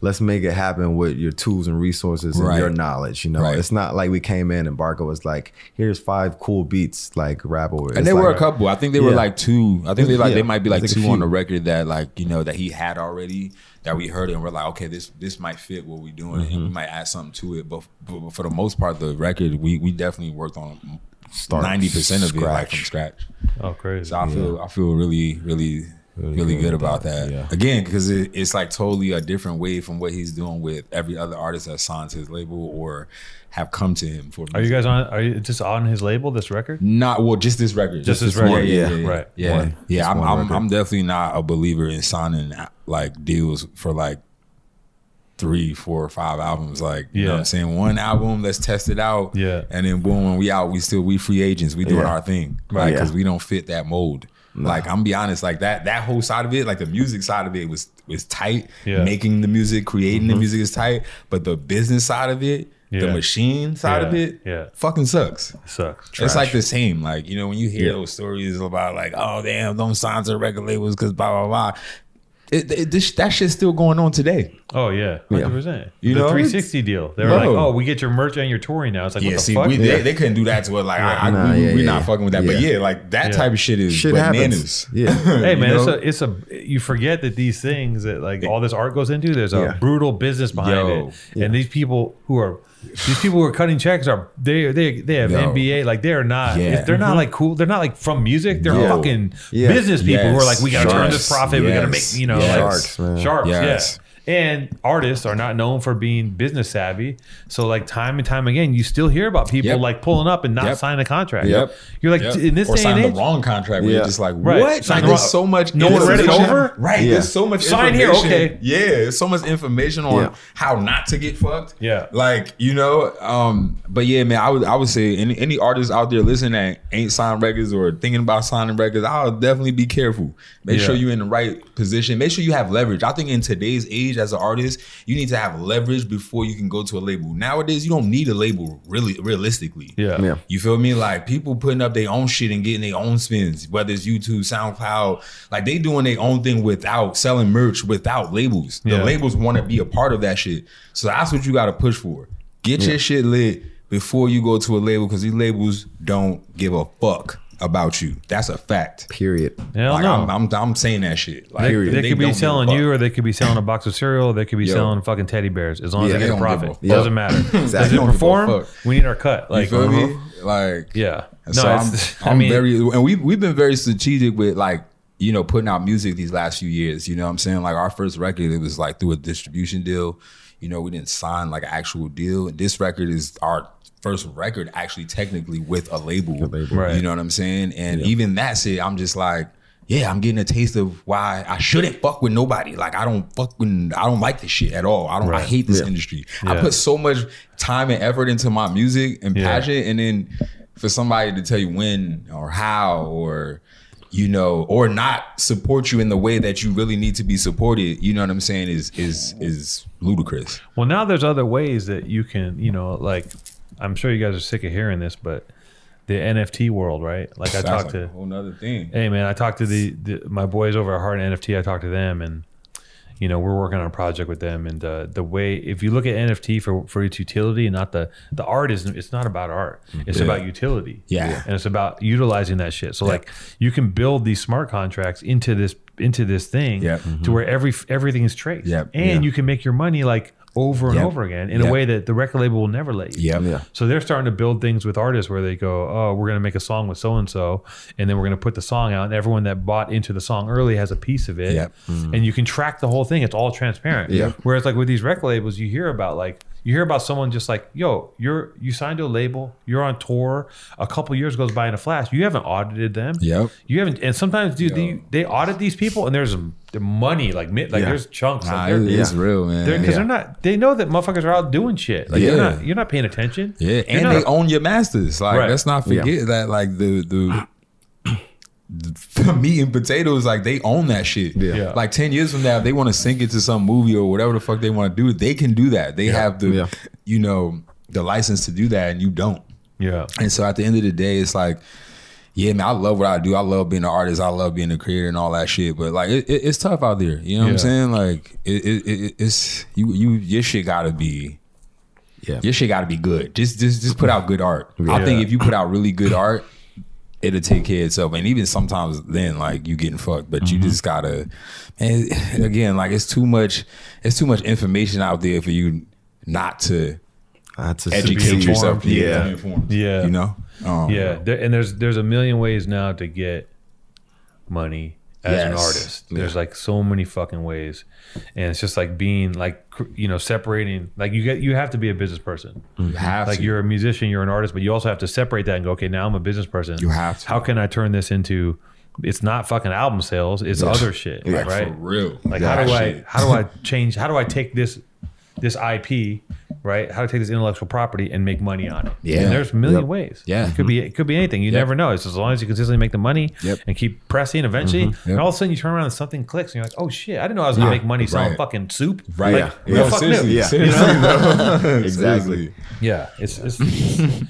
Let's make it happen with your tools and resources and Right. your knowledge. You know, Right. it's not like we came in and Barker was like, "Here's five cool beats, like rap over." And It's there were a couple. I think they were like two. I think they like Yeah, they might be I like two on the record that like you know that he had already that we heard and we're like okay this this might fit what we're doing and Mm-hmm. we might add something to it. But, but for the most part, the record we we definitely worked on Start ninety percent of it like from scratch. Oh, crazy. So I feel I feel really really really, good about that. yeah. Again, because it, it's like totally a different way from what he's doing with every other artist that's signed to his label or have come to him for. Are you guys on? Are you just on his label? This record? Not well, just this record. Just this yeah, record. Yeah, Yeah. yeah, Right. Yeah, One. yeah. Just I'm, I'm. I'm definitely not a believer in signing uh, like deals for like three, four, or five albums. Like, you know Yeah. what I'm saying? One album, let's test it out. Yeah. And then boom, when we out, we still we free agents. We doing Yeah. our thing. Oh, right. Because Yeah. we don't fit that mold. Like I'm be honest, like that that whole side of it, like the music side of it was was tight. Yeah. Making the music, creating the mm-hmm. music is tight. But the business side of it, the machine side of it, Yeah. fucking sucks. Sucks. It's like the same. Like, you know, when you hear Yeah. those stories about like, oh damn, don't sign to record labels because blah blah blah. It, it, this, that shit's still going on today. Oh yeah, hundred percent. You the know, 360 deal. They were Bro. like, "Oh, we get your merch and your touring now." It's like, Yeah, what the see, fuck? we, Yeah. they, they couldn't do that to us. Like, I, I, Nah, we, yeah, we yeah, not fucking with that. But yeah. yeah, like that Yeah. type of shit is Shit bananas. happens. Yeah. [LAUGHS] hey You man, it's a it's a you forget that these things that like all this art goes into. There's a Yeah. brutal business behind Yo. it, and these people who are these people who are cutting checks are they they they have Yo. MBA like they are not Yeah. they're not mm-hmm. like cool. They're not like from music. They're Yo. fucking Yeah. business people who are like, we gotta turn this Yes. profit. We gotta make you know Yes. like Sharks, man. sharks. Yes. Yeah. And artists are not known for being business savvy. So like time and time again, you still hear about people Yep. like pulling up and not Yep. signing a contract. Yep. You're like Yep. in this or day and sign the wrong contract where Yeah. you're just like, Right. what? Sign Like, the there's so much. No one read it over? Right. Yeah. There's so much Sign here, information. okay. Yeah. There's so much information on Yeah. how not to get fucked. Yeah. Like you know. Um. But yeah, man. I would. I would say any any artists out there listening that ain't signed records or thinking about signing records, I'll definitely be careful. Make Yeah. sure you're in the right position. Make sure you have leverage. I think in today's age, as an artist, you need to have leverage before you can go to a label. Nowadays, you don't need a label. Really, realistically. Yeah. Yeah. You feel me? Like people putting up their own shit and getting their own spins, whether it's YouTube, SoundCloud, like they doing their own thing without selling merch, without labels. The Yeah. labels want to be a part of that shit. So that's what you got to push for. Get your shit lit before you go to a label because these labels don't give a fuck about you. That's a fact. Period. Hell like no. I'm, I'm, I'm saying that shit. Like, They, they could be selling you, or they could be selling a box of cereal. They could be Yo. selling fucking teddy bears. As long as Yeah, they they get a don't a profit, fuck. doesn't matter. [LAUGHS] Does Exactly. it They don't give a perform? We need our cut. Like, You feel uh-huh. me? Like Yeah. No, so I'm, I'm [LAUGHS] I mean, very and we we've been very strategic with like you know putting out music these last few years. You know what I'm saying? Like our first record, it was like through a distribution deal. You know, we didn't sign like an actual deal. This record is our first record actually technically with a label. label. Right. You know what I'm saying? And even that shit, I'm just like, yeah, I'm getting a taste of why I shouldn't fuck with nobody. Like I don't fuck with, I don't like this shit at all. I don't. I hate this Yeah. industry. Yeah. I put so much time and effort into my music and Yeah. passion, and then for somebody to tell you when or how or you know or not support you in the way that you really need to be supported you know what i'm saying is is is ludicrous well, now there's other ways that you can, you know, like, I'm sure you guys are sick of hearing this, but the NFT world, right? Like, I talked like to, a whole nother thing hey man, I talked to the, the my boys over at Heart NFT. I talked to them, and you know, we're working on a project with them. And uh, the way, if you look at NFT for for its utility, and not the the art is, it's not about art. It's Yeah. about utility. Yeah. and it's about utilizing that shit. So like, you can build these smart contracts into this into this thing Yep. to where every everything is traced. Yep. and Yeah. you can make your money like over and Yep. over again in a way that the record label will never let you. yeah Yeah. So they're starting to build things with artists where they go, oh, we're going to make a song with so and so, and then we're going to put the song out, and everyone that bought into the song early has a piece of it, Yep. Mm-hmm. and you can track the whole thing. It's all transparent. Yeah. Whereas like with these record labels, you hear about like you hear about someone just like, yo, you're you signed to a label, you're on tour, a couple years goes by in a flash, you haven't audited them. Yep. You haven't, and sometimes dude, they, they audit these people, and there's the money like like Yeah. there's chunks. Nah, like they're, it's yeah. real man they're, cause yeah. they're not. They know that motherfuckers are out doing shit. Like you're Yeah. not. You're not paying attention. Yeah, You're and not they own your masters. Like Right. let's not forget that. Like the the. The [LAUGHS] meat and potatoes, like they own that shit. Yeah. Yeah. Like ten years from now, if they want to sink it to some movie or whatever the fuck they want to do, they can do that. They have the, Yeah. you know, the license to do that, and you don't. Yeah. And so at the end of the day, it's like, yeah, man, I love what I do. I love being an artist. I love being a creator and all that shit. But like, it, it, it's tough out there. You know what I'm saying? Like, it, it, it, it's you, you, your shit gotta be, Yeah. your shit gotta be good. Just, just, just put out good art. I think if you put out really good art, it'll take care of itself. And even sometimes then, like, you getting fucked. But you just gotta, and again, like, it's too much. It's too much information out there for you not to I had to educate succeed. yourself. Yeah, Yeah. Yeah. you know. Um, Yeah, there, and there's there's a million ways now to get money as an artist. There's like so many fucking ways, and it's just like being like you know separating. Like you get you have to be a business person. You have Like to. you're a musician, you're an artist, but you also have to separate that and go, okay, now I'm a business person. You have to. How can I turn this into? It's not fucking album sales. It's other shit, Like, right? For real. Like Yeah, how do I how do I change? How do I take this this IP, right? How to take this intellectual property and make money on it? Yeah. and there's a million Yep. ways. Yeah. it could be it could be anything. You never know. It's as long as you consistently make the money Yep. and keep pressing. Eventually, Yep. and all of a sudden you turn around and something clicks, and you're like, oh shit, I didn't know I was gonna make money selling Right. fucking soup. Right. Like, yeah. fuck knew? Yeah. Seriously, though. [LAUGHS] Exactly. Yeah, it's it's, it's,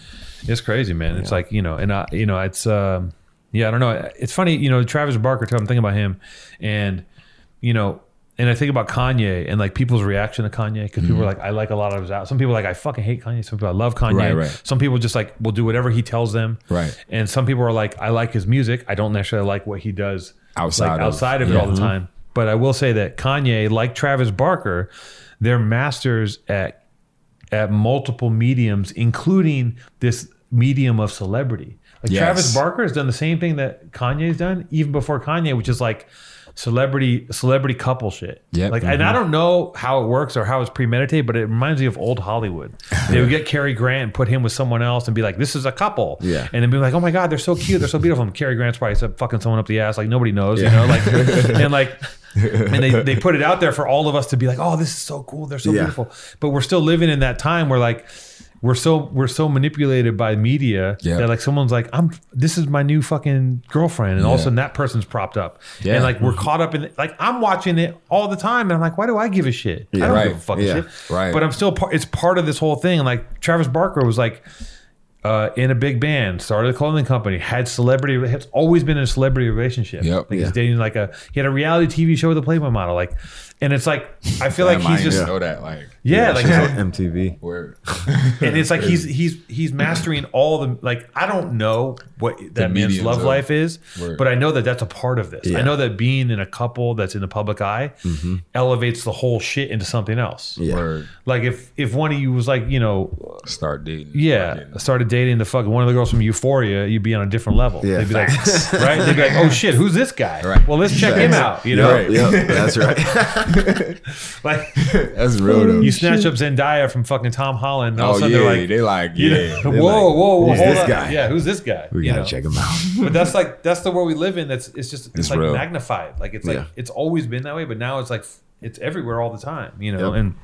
it's crazy, man. It's like you know, and I, you know, it's um, yeah, I don't know. It's funny, you know, Travis Barker. I'm thinking about him, and you know, and I think about Kanye and like people's reaction to Kanye because people are mm-hmm. like, I like a lot of his out. Some people are like I fucking hate Kanye. Some people I love Kanye. Right, right. Some people just like will do whatever he tells them. Right. And some people are like, I like his music. I don't necessarily like what he does Outside like, of- outside of it all the time. But I will say that Kanye, like Travis Barker, they're masters at at multiple mediums, including this medium of celebrity. Like Yes. Travis Barker has done the same thing that Kanye's done, even before Kanye, which is like celebrity celebrity couple shit. Yeah. Like, and mm-hmm. I don't know how it works or how it's premeditated, but it reminds me of old Hollywood. [LAUGHS] They would get Cary Grant and put him with someone else and be like, "This is a couple." Yeah. And then be like, "Oh my god, they're so cute, they're so beautiful." And Cary Grant's probably fucking someone up the ass, like nobody knows, you know, like [LAUGHS] and like. and they, they put it out there for all of us to be like, oh, this is so cool. They're so Yeah. beautiful. But we're still living in that time where like we're so we're so manipulated by media Yeah. that like someone's like, I'm this is my new fucking girlfriend, and all of a sudden that person's propped up. Yeah. And like we're caught up in like I'm watching it all the time, and I'm like, why do I give a shit? I don't Right. give a fucking Yeah. shit. Right. But I'm still part. It's part of this whole thing. Like Travis Barker was like. Uh, in a big band, started a clothing company, had celebrity. It's always been in a celebrity relationship. Yep. Like Yeah. he's dating like a. He had a reality TV show with a Playboy model. Like, and it's like I feel like he's just know that. Like, yeah, like She's on MTV. where [LAUGHS] and it's like he's he's he's mastering all the like I don't know what that man's love of- life is, Word. but I know that that's a part of this. I know that being in a couple that's in the public eye mm-hmm. elevates the whole shit into something else. Yeah. word Like if if one of you was like you know start dating. yeah Fucking- started dating the fucking one of the girls from Euphoria, you'd be on a different level. Yeah, They'd be like [LAUGHS] right, they'd be like oh shit, who's this guy? Right. Well, let's check him out. You know, Right. Yep, [LAUGHS] that's right. like That's real you snatch up Zendaya from fucking Tom Holland. And all oh of a yeah, sudden they're like. they like know, [LAUGHS] yeah. whoa, like, whoa, whoa, who's hold this up. guy? Yeah, who's this guy? We gotta know? check him out. but that's like that's the world we live in. That's it's just it's, It's like real. magnified. Like it's like Yeah. it's always been that way, but now it's like it's everywhere all the time. You know, Yep. and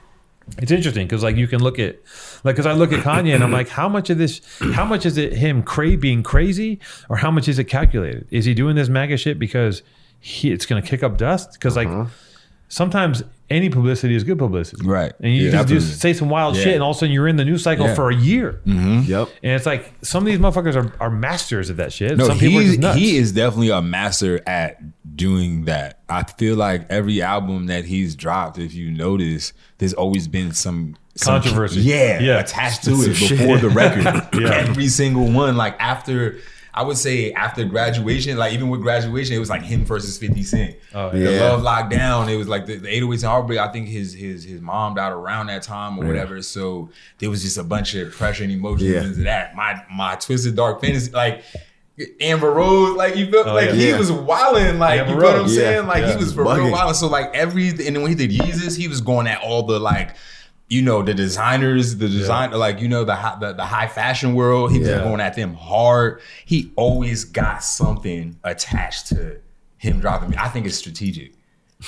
it's interesting because like you can look at like because I look at Kanye and I'm like, how much of this? How much is it him cra- being crazy, or how much is it calculated? Is he doing this MAGA shit because he it's going to kick up dust? Because like Uh-huh. Sometimes any publicity is good publicity, Right. And you Yeah, just, just say some wild Yeah. shit, and all of a sudden you're in the news cycle Yeah. for a year. Mm-hmm. Yep. And it's like some of these motherfuckers are, are masters of that shit. No, some people are he's, just nuts. he is definitely a master at doing that. I feel like every album that he's dropped, if you notice, there's always been some, some Controversy. yeah, Yeah. attached to Some it shit. before the record. [LAUGHS] Yeah. Every single one, like after. I would say after graduation, like even with graduation, it was like him versus Fifty Cent. Oh, The yeah. Love Lockdown, it was like the, the 808s and Heartbreak. I think his his his mom died around that time or Yeah. whatever. So there was just a bunch of pressure and emotions Yeah. into that. My my twisted dark fantasy, like Amber Rose, like you feel Oh, like yeah. he was wilding, like Amber you know what I'm Yeah. saying? Like Yeah. he was for Bugging. real wilding. So like every and then when he did Yeezus, he was going at all the like. You know the designers, the design, like you know the high, the, the high fashion world. He was Yeah. going at them hard. He always got something attached to him dropping. I think it's strategic.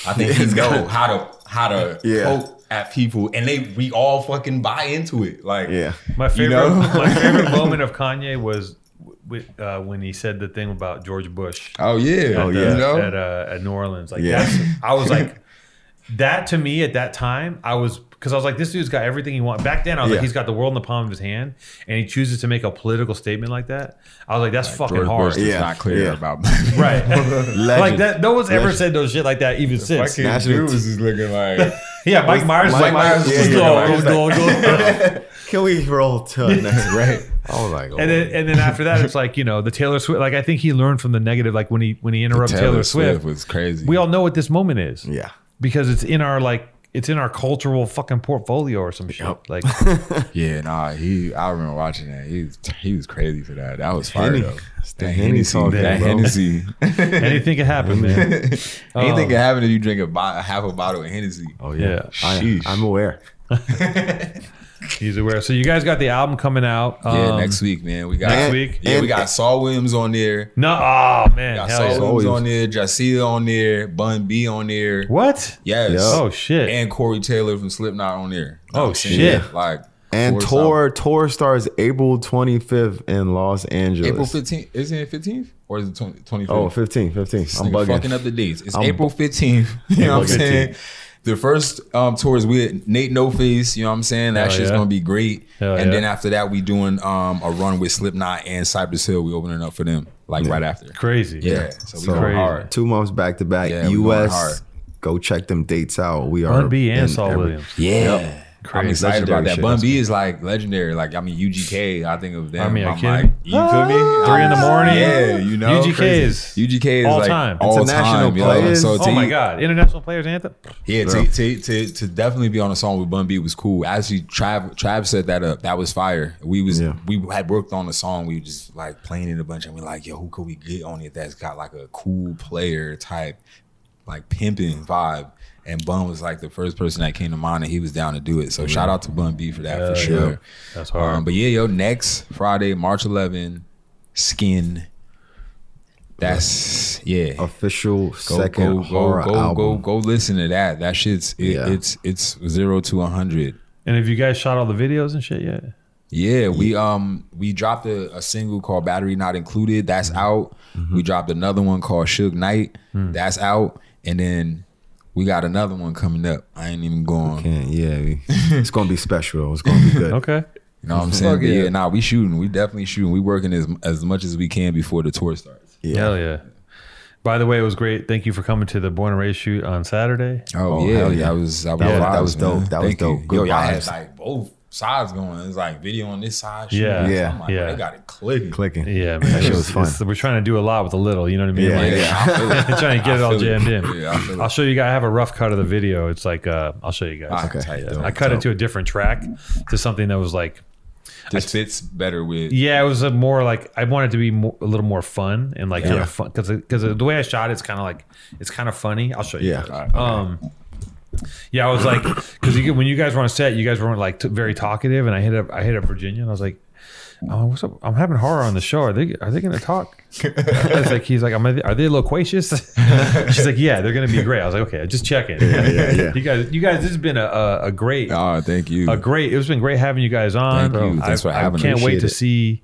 I think he [LAUGHS] know how to how to [LAUGHS] Yeah. poke at people, and they we all fucking buy into it. Like Yeah. My You favorite, know? my favorite [LAUGHS] moment of Kanye was w- uh, when he said the thing about George Bush. oh yeah, Oh, at, yeah. you know, at, uh, at New Orleans. Like Yeah. that's, I was like, that to me at that time, I was because I was like, this dude's got everything he wants. Back then, I was Yeah. like, he's got the world in the palm of his hand, and he chooses to make a political statement like that. I was like, that's fucking George hard, Bush is Yeah. not clear Yeah. about [LAUGHS] [LAUGHS] right? Legend. like that. No one's ever Legend. said no shit like that even since. Fucking National dude was looking like [LAUGHS] Yeah, Mike Myers. Mike Mike Myers. Myers- was yeah, like, yeah, "Go, Mike go, go." Can we roll to next? right. I was like, oh. And then, and then after that, it's like you know the Taylor Swift. Like I think he learned from the negative. Like when he when he interrupted Taylor, Swift, was crazy. we all know what this moment is. yeah. because it's in our like it's in our cultural fucking portfolio or some shit. Like [LAUGHS] yeah, nah. He, I remember watching that. He was, he was crazy for that. That was fire Henny. though. It's the That Hennessy, talking, that bro. Hennessy. [LAUGHS] anything can happen, man. [LAUGHS] Anything Um, can happen if you drink a, bo- half a bottle of Hennessy. Oh Yeah. yeah. I, I'm aware. He's aware. So you guys got the album coming out. Yeah, um, next week, man. We got next week? Yeah, we got Saul Williams on there. No, oh man, Got hell Saul yeah. Williams Williams. on there. Jacia on there. Bun B on there. What? Yes. Yeah. Oh shit. And Corey Taylor from Slipknot on there. Oh, I'm saying, shit. Like And four tour tour starts April 25th in Los Angeles. April 15th. Isn't it 15th? Or is it 20, 25th? Oh, 15, 15. This I'm nigga bugging. fucking up the dates. It's I'm- April 15th. [LAUGHS] You know what I'm bugging saying? Too. The first um, tour is with Nate No Face. You know what I'm saying? That Hell shit's yeah. gonna be great. Hell and yeah. then after that, we doing um, a run with Slipknot and Cypress Hill. We opening up for them like right after. Crazy. Yeah. So we So- going Crazy. hard. Two months back to back. Yeah, we going hard. US. Go check them dates out. We are Bun B and in Saul every- Williams. Yeah. I'm Crazy. I'm excited about that. shit. Bun That's B is like legendary. Like I mean UGK. I think of them. I mean, are I'm kidding like, you feel me? Ah. Three in the ah. morning. Yeah, you know. UGK is UGK is all like time. all International time. yo. players. So oh to Oh my god, international players anthem. Yeah, to, to, to, to definitely be on a song with Bun B was cool. Actually, Trav Trav set that up. That was fire. We was Yeah. we had worked on the song. We were just like playing it a bunch, and we like, yo, who could we get on it that's got like a cool player type like pimping vibe. And Bun was like the first person that came to mind, and he was down to do it. So shout out to Bun B for that Hell for yeah. sure. That's hard. Um, but yeah, yo, next Friday, March 11, Skin. That's yeah. Official Go second go go Ho99o9 go album. go go listen to that. That shit's it, Yeah. it's it's zero to a hundred. and have you guys shot all the videos and shit yet? Yeah, we um we dropped a, a single called "Battery Not Included." That's Mm-hmm. out. We dropped another one called "Suge Knight." Hmm. That's out, and then we got another one coming up. I ain't even going. Can't, yeah, we- it's gonna be special. It's gonna be good. [LAUGHS] Okay. You know what I'm saying? Yeah. yeah, nah, we shooting. We definitely shooting. We working as as much as we can before the tour starts. Yeah. Hell yeah. By the way, it was great. Thank you for coming to the Born and Raised shoot on Saturday. Oh, Oh, yeah, hell yeah. that was that was, That was- that was dope. man. That was Thank you. dope. Good Yo, y'all had like both sides going. It's like video on this side. Yeah. shooting. Yeah. I'm like, Yeah. They got it clicking. Clicking. Yeah, [LAUGHS] man. That shit It was fun. it's- We're trying to do a lot with a little. You know what I mean? Yeah, Like, Yeah, [LAUGHS] I feel it. trying to get I it all feel jammed in. Yeah, I feel it. I'll show you guys. I have a rough cut of the video. It's like uh, I'll show you guys. Okay. Tight, Yeah. I cut it to a different track to something that was like This fits better with. Yeah, it was a more like I wanted to be more, a little more fun and like kind of fun because because the way I shot it's kind of like it's kind of funny. I'll show you. Yeah. guys. Um. Yeah, I was like, [CLEARS THROAT] because you, when you guys were on set, you guys weren't like t- very talkative, and I hit up I hit up Virginia, and I was like, oh, "What's up? I'm having Ho99o9 on the show. Are they are they going to talk?" [LAUGHS] I was like, "He's like, are they loquacious?" [LAUGHS] She's like, "Yeah, they're going to be great." I was like, "Okay, just checking." Yeah, yeah, yeah. [LAUGHS] you guys, you guys, this has been a a, a great Oh, thank you. a great. It's been great having you guys on. Thank you. Thanks I, for having I can't wait to Appreciate see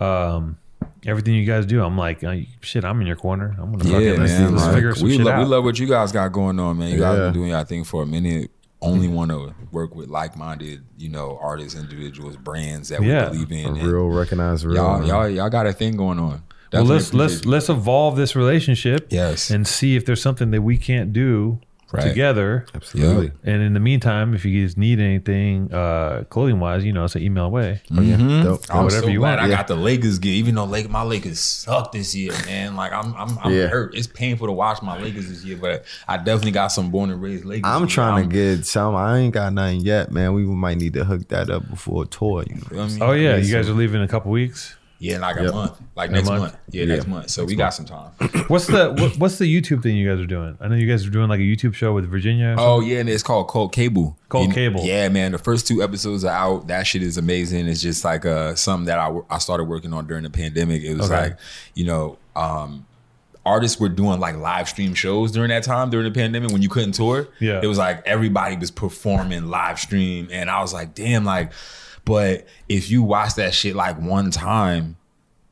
um, everything you guys do. I'm like, uh, shit, I'm in your corner. I'm gonna yeah, fucking let's, man. let's like, figure some we, shit love, out. we love what you guys got going on, man. You guys Yeah. been doing your thing for a minute. Only want to work with like-minded, you know, artists, individuals, brands that Yeah. we believe in. A real recognized real. y'all, y'all, y'all got a thing going on. well, Definitely let's let's appreciate let's evolve this relationship. Yes. and see if there's something that we can't do Right. together. Absolutely. And in the meantime, if you guys need anything uh, clothing wise, you know, it's an email away. Oh, yeah. Mhm. Dope. I'm whatever so you glad want. I Yeah. got the Lakers gear, even though Lake, my Lakers suck this year, man. Like I'm, I'm, I'm Yeah. hurt. It's painful to watch my Lakers this year, but I definitely got some born and raised Lakers. I'm gear. trying I'm- to get some. I ain't got nothing yet, man. We might need to hook that up before a tour. You know. feel me? Oh yeah, you guys some- are leaving in a couple weeks. Yeah, like a month, like In next month? month. Yeah, Yeah. next month. So we got some time. [CLEARS THROAT] What's the what, what's the YouTube thing you guys are doing? I know you guys are doing like a YouTube show with Virginia. Oh yeah, and it's called Cold Cable. Cold You- Cable. Yeah, man. The first two episodes are out. That shit is amazing. It's just like uh something that I I started working on during the pandemic. It was Okay. like you know um artists were doing like live stream shows during that time during the pandemic when you couldn't tour. Yeah. it was like everybody was performing live stream, and I was like, damn, like. But if you watch that shit like one time,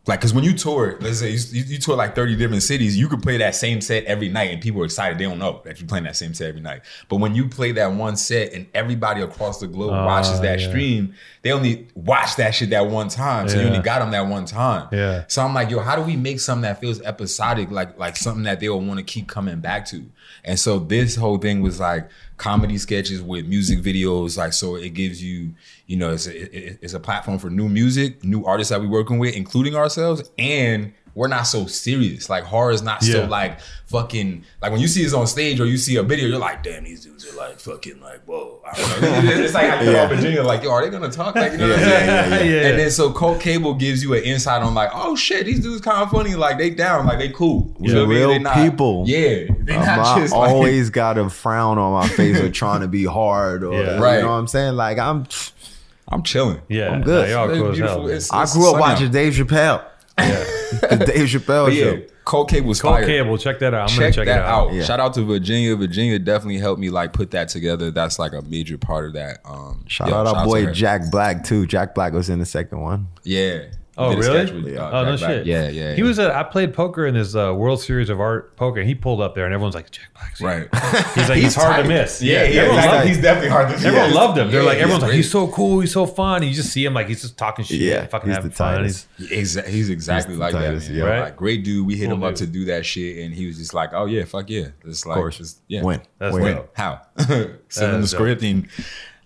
like, cause when you tour, let's say you, you, tour like 30 different cities, you could play that same set every night and people are excited. They don't know that you're playing that same set every night. But when you play that one set and everybody across the globe Ah, watches that yeah. stream, they only watch that shit that one time. So you only got them that one time. Yeah. So I'm like, yo, how do we make something that feels episodic, like like something that they'll want to keep coming back to? And so this whole thing was like comedy sketches with music videos, like so it gives you, you know, it's a, it- it's a platform for new music, new artists that we're working with, including ourselves, and we're not so serious. Like Ho99o9 is not so like fucking like when you see us on stage or you see a video, you're like, damn, these dudes are like fucking like whoa. I don't know. it's like how you Yeah. yeah. Virginia, like, yo, are they gonna talk? Like, you know what I'm saying? yeah, yeah, yeah. And then so Cold Cable gives you an insight on like, oh shit, these dudes kind of funny. Like they down, like they cool. You Yeah. feel? Real They not- people. Yeah, they Um, not I just like, always got a frown on my face or trying to be hard or Yeah. you know what I'm saying? Like I'm I'm chilling. yeah, I'm good. Nah, y'all cool as hell. man. It's- I grew up watching out. Dave Chappelle. Yeah. The Dave Chappelle But yeah, show. Cold Cable's Cold fire. Cable, check that out. I'm check, gonna check that it out. out. Yeah. Shout out to Virginia. Virginia definitely helped me like put that together. That's like a major part of that. Um, Shout yeah, out our to boy her. Jack Black too. Jack Black was in the second one. Yeah. Oh, really? sketch with, uh, oh no Jack Black. shit. Yeah, yeah. He yeah. was. At, I played poker in this uh, World Series of Art poker. and He pulled up there, and everyone's like, "Jack Black's here." right. [LAUGHS] He's like, he's, hard to miss. Yeah, yeah. everyone, he's, loved, like, he's definitely hard to miss. everyone Yeah, loved him. They're yeah, like, he's everyone's like, great. he's so cool, he's so fun. You just see him like he's just talking shit, Yeah, fucking he's having the fun. tightest. He's, he's exactly He's the like that, man. yeah. Right? Like great dude. We hit Cool him up dude. to do that shit, and he was just like, "Oh yeah, fuck yeah." It's like, course. just, yeah, When? That's Win. How? [LAUGHS] Send him the script and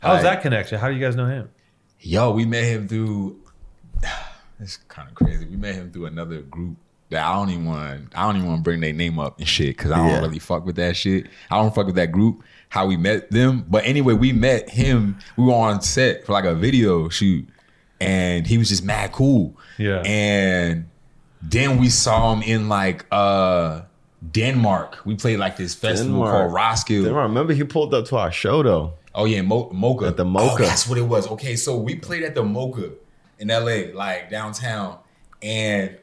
how's that connection? How do you guys know him? Yo, we met him through. It's kind of crazy. We met him through another group that I don't even want. I don't even want to bring their name up and shit because I don't Yeah. really fuck with that shit. I don't fuck with that group. How we met them, but anyway, we met him. We were on set for like a video shoot, and he was just mad cool. Yeah. and then we saw him in like uh Denmark. We played like this festival Denmark. called Roskilde. I remember he pulled up to our show though. Oh yeah, Mo- MOCA. At the MOCA. Oh, that's what it was. Okay, so we played at the MOCA in LA, like downtown, and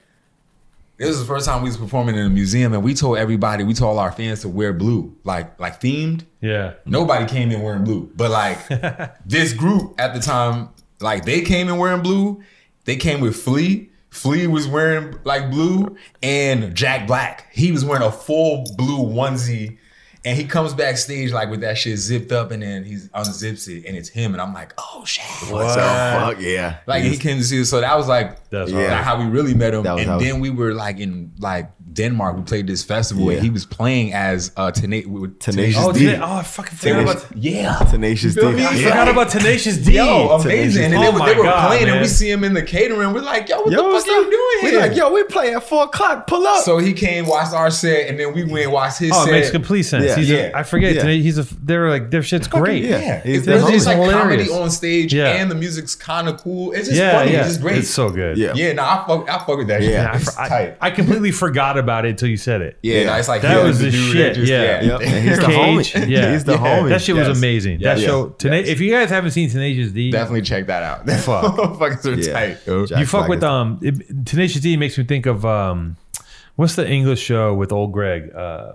this was the first time we was performing in a museum, and we told everybody, we told all our fans to wear blue, like like themed. Yeah. Nobody came in wearing blue, but like [LAUGHS] this group at the time, like they came in wearing blue. They came with Flea. Flea was wearing like blue, and Jack Black. He was wearing a full blue onesie, and he comes backstage like with that shit zipped up, and then he unzips it, and it's him, and I'm like, oh shit. What's up? Fuck yeah. Like he came to see us, so that was like That's Yeah. like how we really met him. And then we were like in like Denmark. We played this festival, Yeah. and he was playing as uh, Tena- with Tenacious Oh, D. oh, I fucking forgot Tenacious- about. yeah. Tenacious D. Feel me? I Yeah. forgot about Tenacious D. Yo, amazing. And Oh they, were- they were God, playing, and we see him in the catering. We're like, yo, what Yo, the fuck are you up? doing We here? like, yo, we play at four o'clock. Pull up. so he came, watched our set, and then we went and watched his Oh, set. it makes complete sense. Yeah. He's Yeah. A, I forget. Yeah. Today, he's a. They're like their shit's great. yeah. Yeah, it's, it's homie. just like comedy on stage, Yeah. and the music's kind of cool. It's just funny. It's just great. It's so good. Yeah. yeah, no, I fuck, I fuck with that. Yeah. shit. Yeah, I, it's tight. I completely forgot about it until you said it. yeah, no, it's like That was the shit, just- yeah. Yep. He's the Cage, homie. yeah. [LAUGHS] He's the Yeah. homie. That shit was amazing. Yes. That show. Yes. Tena- If you guys haven't seen Tenacious D, Definitely check that out. Fuck. [LAUGHS] Motherfuckers are Yeah. tight. yo. Jack you fuck Black with is- um it, Tenacious D makes me think of um what's the English show with old Greg uh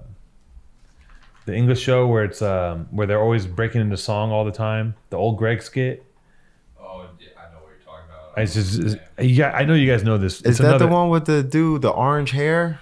the English show where it's um where they're always breaking into song all the time the old Greg skit Oh, I know what you're talking about. it's just it's- you I know you guys know this Is it's that another, the one with the dude, the orange hair?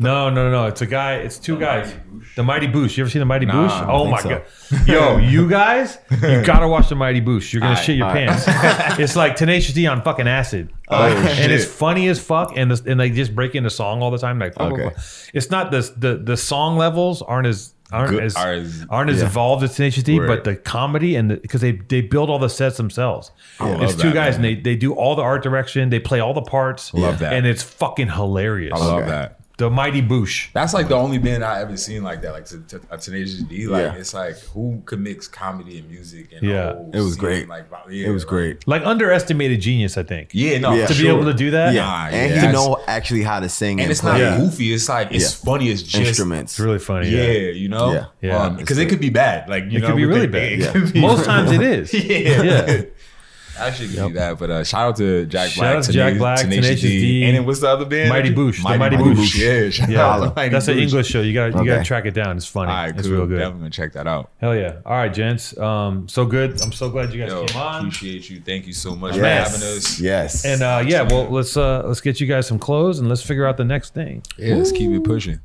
No no no it's a guy it's two The guys Mighty the Mighty Boosh you ever seen the Mighty Nah, Boosh oh my so. god [LAUGHS] yo you guys you [LAUGHS] gotta watch the Mighty Boosh you're gonna Alright, shit your alright. pants [LAUGHS] it's like Tenacious D on fucking acid Oh, and it's funny as fuck, and the, and they just break into song all the time. Like, blah, blah, Okay. blah. it's not the the the song levels aren't as aren't Good- as are, aren't as yeah. evolved as Tenacious D, Right. but the comedy and because they they build all the sets themselves. love it's two that, guys, man. and they they do all the art direction. They play all the parts. Love that. and it's fucking hilarious. I love Okay. that. The Mighty Boosh. That's like the only band I ever seen like that, like to, to, a Tenacious D. Like Yeah. it's like who could mix comedy and music and Yeah. whole It was scene, great. Like yeah, It was like- great. Like underestimated genius, I think. Yeah, no, Yeah. for to be able to do that, Yeah. Nah, and yeah. he know actually how to sing and, and it's play not Yeah. goofy. It's like it's Yeah. funny. It's just instruments. it's really funny. Yeah, Yeah, you know, Yeah. Yeah. Um, because it could be bad. Like you it know, could be with really the- bad. it Yeah. could be Most times it is. [LAUGHS] yeah, Yeah. That shit could be that. But uh, shout out to Jack Shout Black, out to Jack Black, Tenacious D. and then what's the other band? Mighty Boosh, the Mighty Boosh. Boosh. Yeah, shout Yeah, out Mighty that's an English show. You got to you got to track it down. It's funny. All right, it's cool. real good. Definitely gonna check that out. Hell yeah! All right, gents. Um, so good. I'm so glad you guys Yo, came on. appreciate you. Thank you so much Yes. for having us. Yes. And uh, yeah, well, let's uh, let's get you guys some clothes and let's figure out the next thing. Yeah, let's keep it pushing.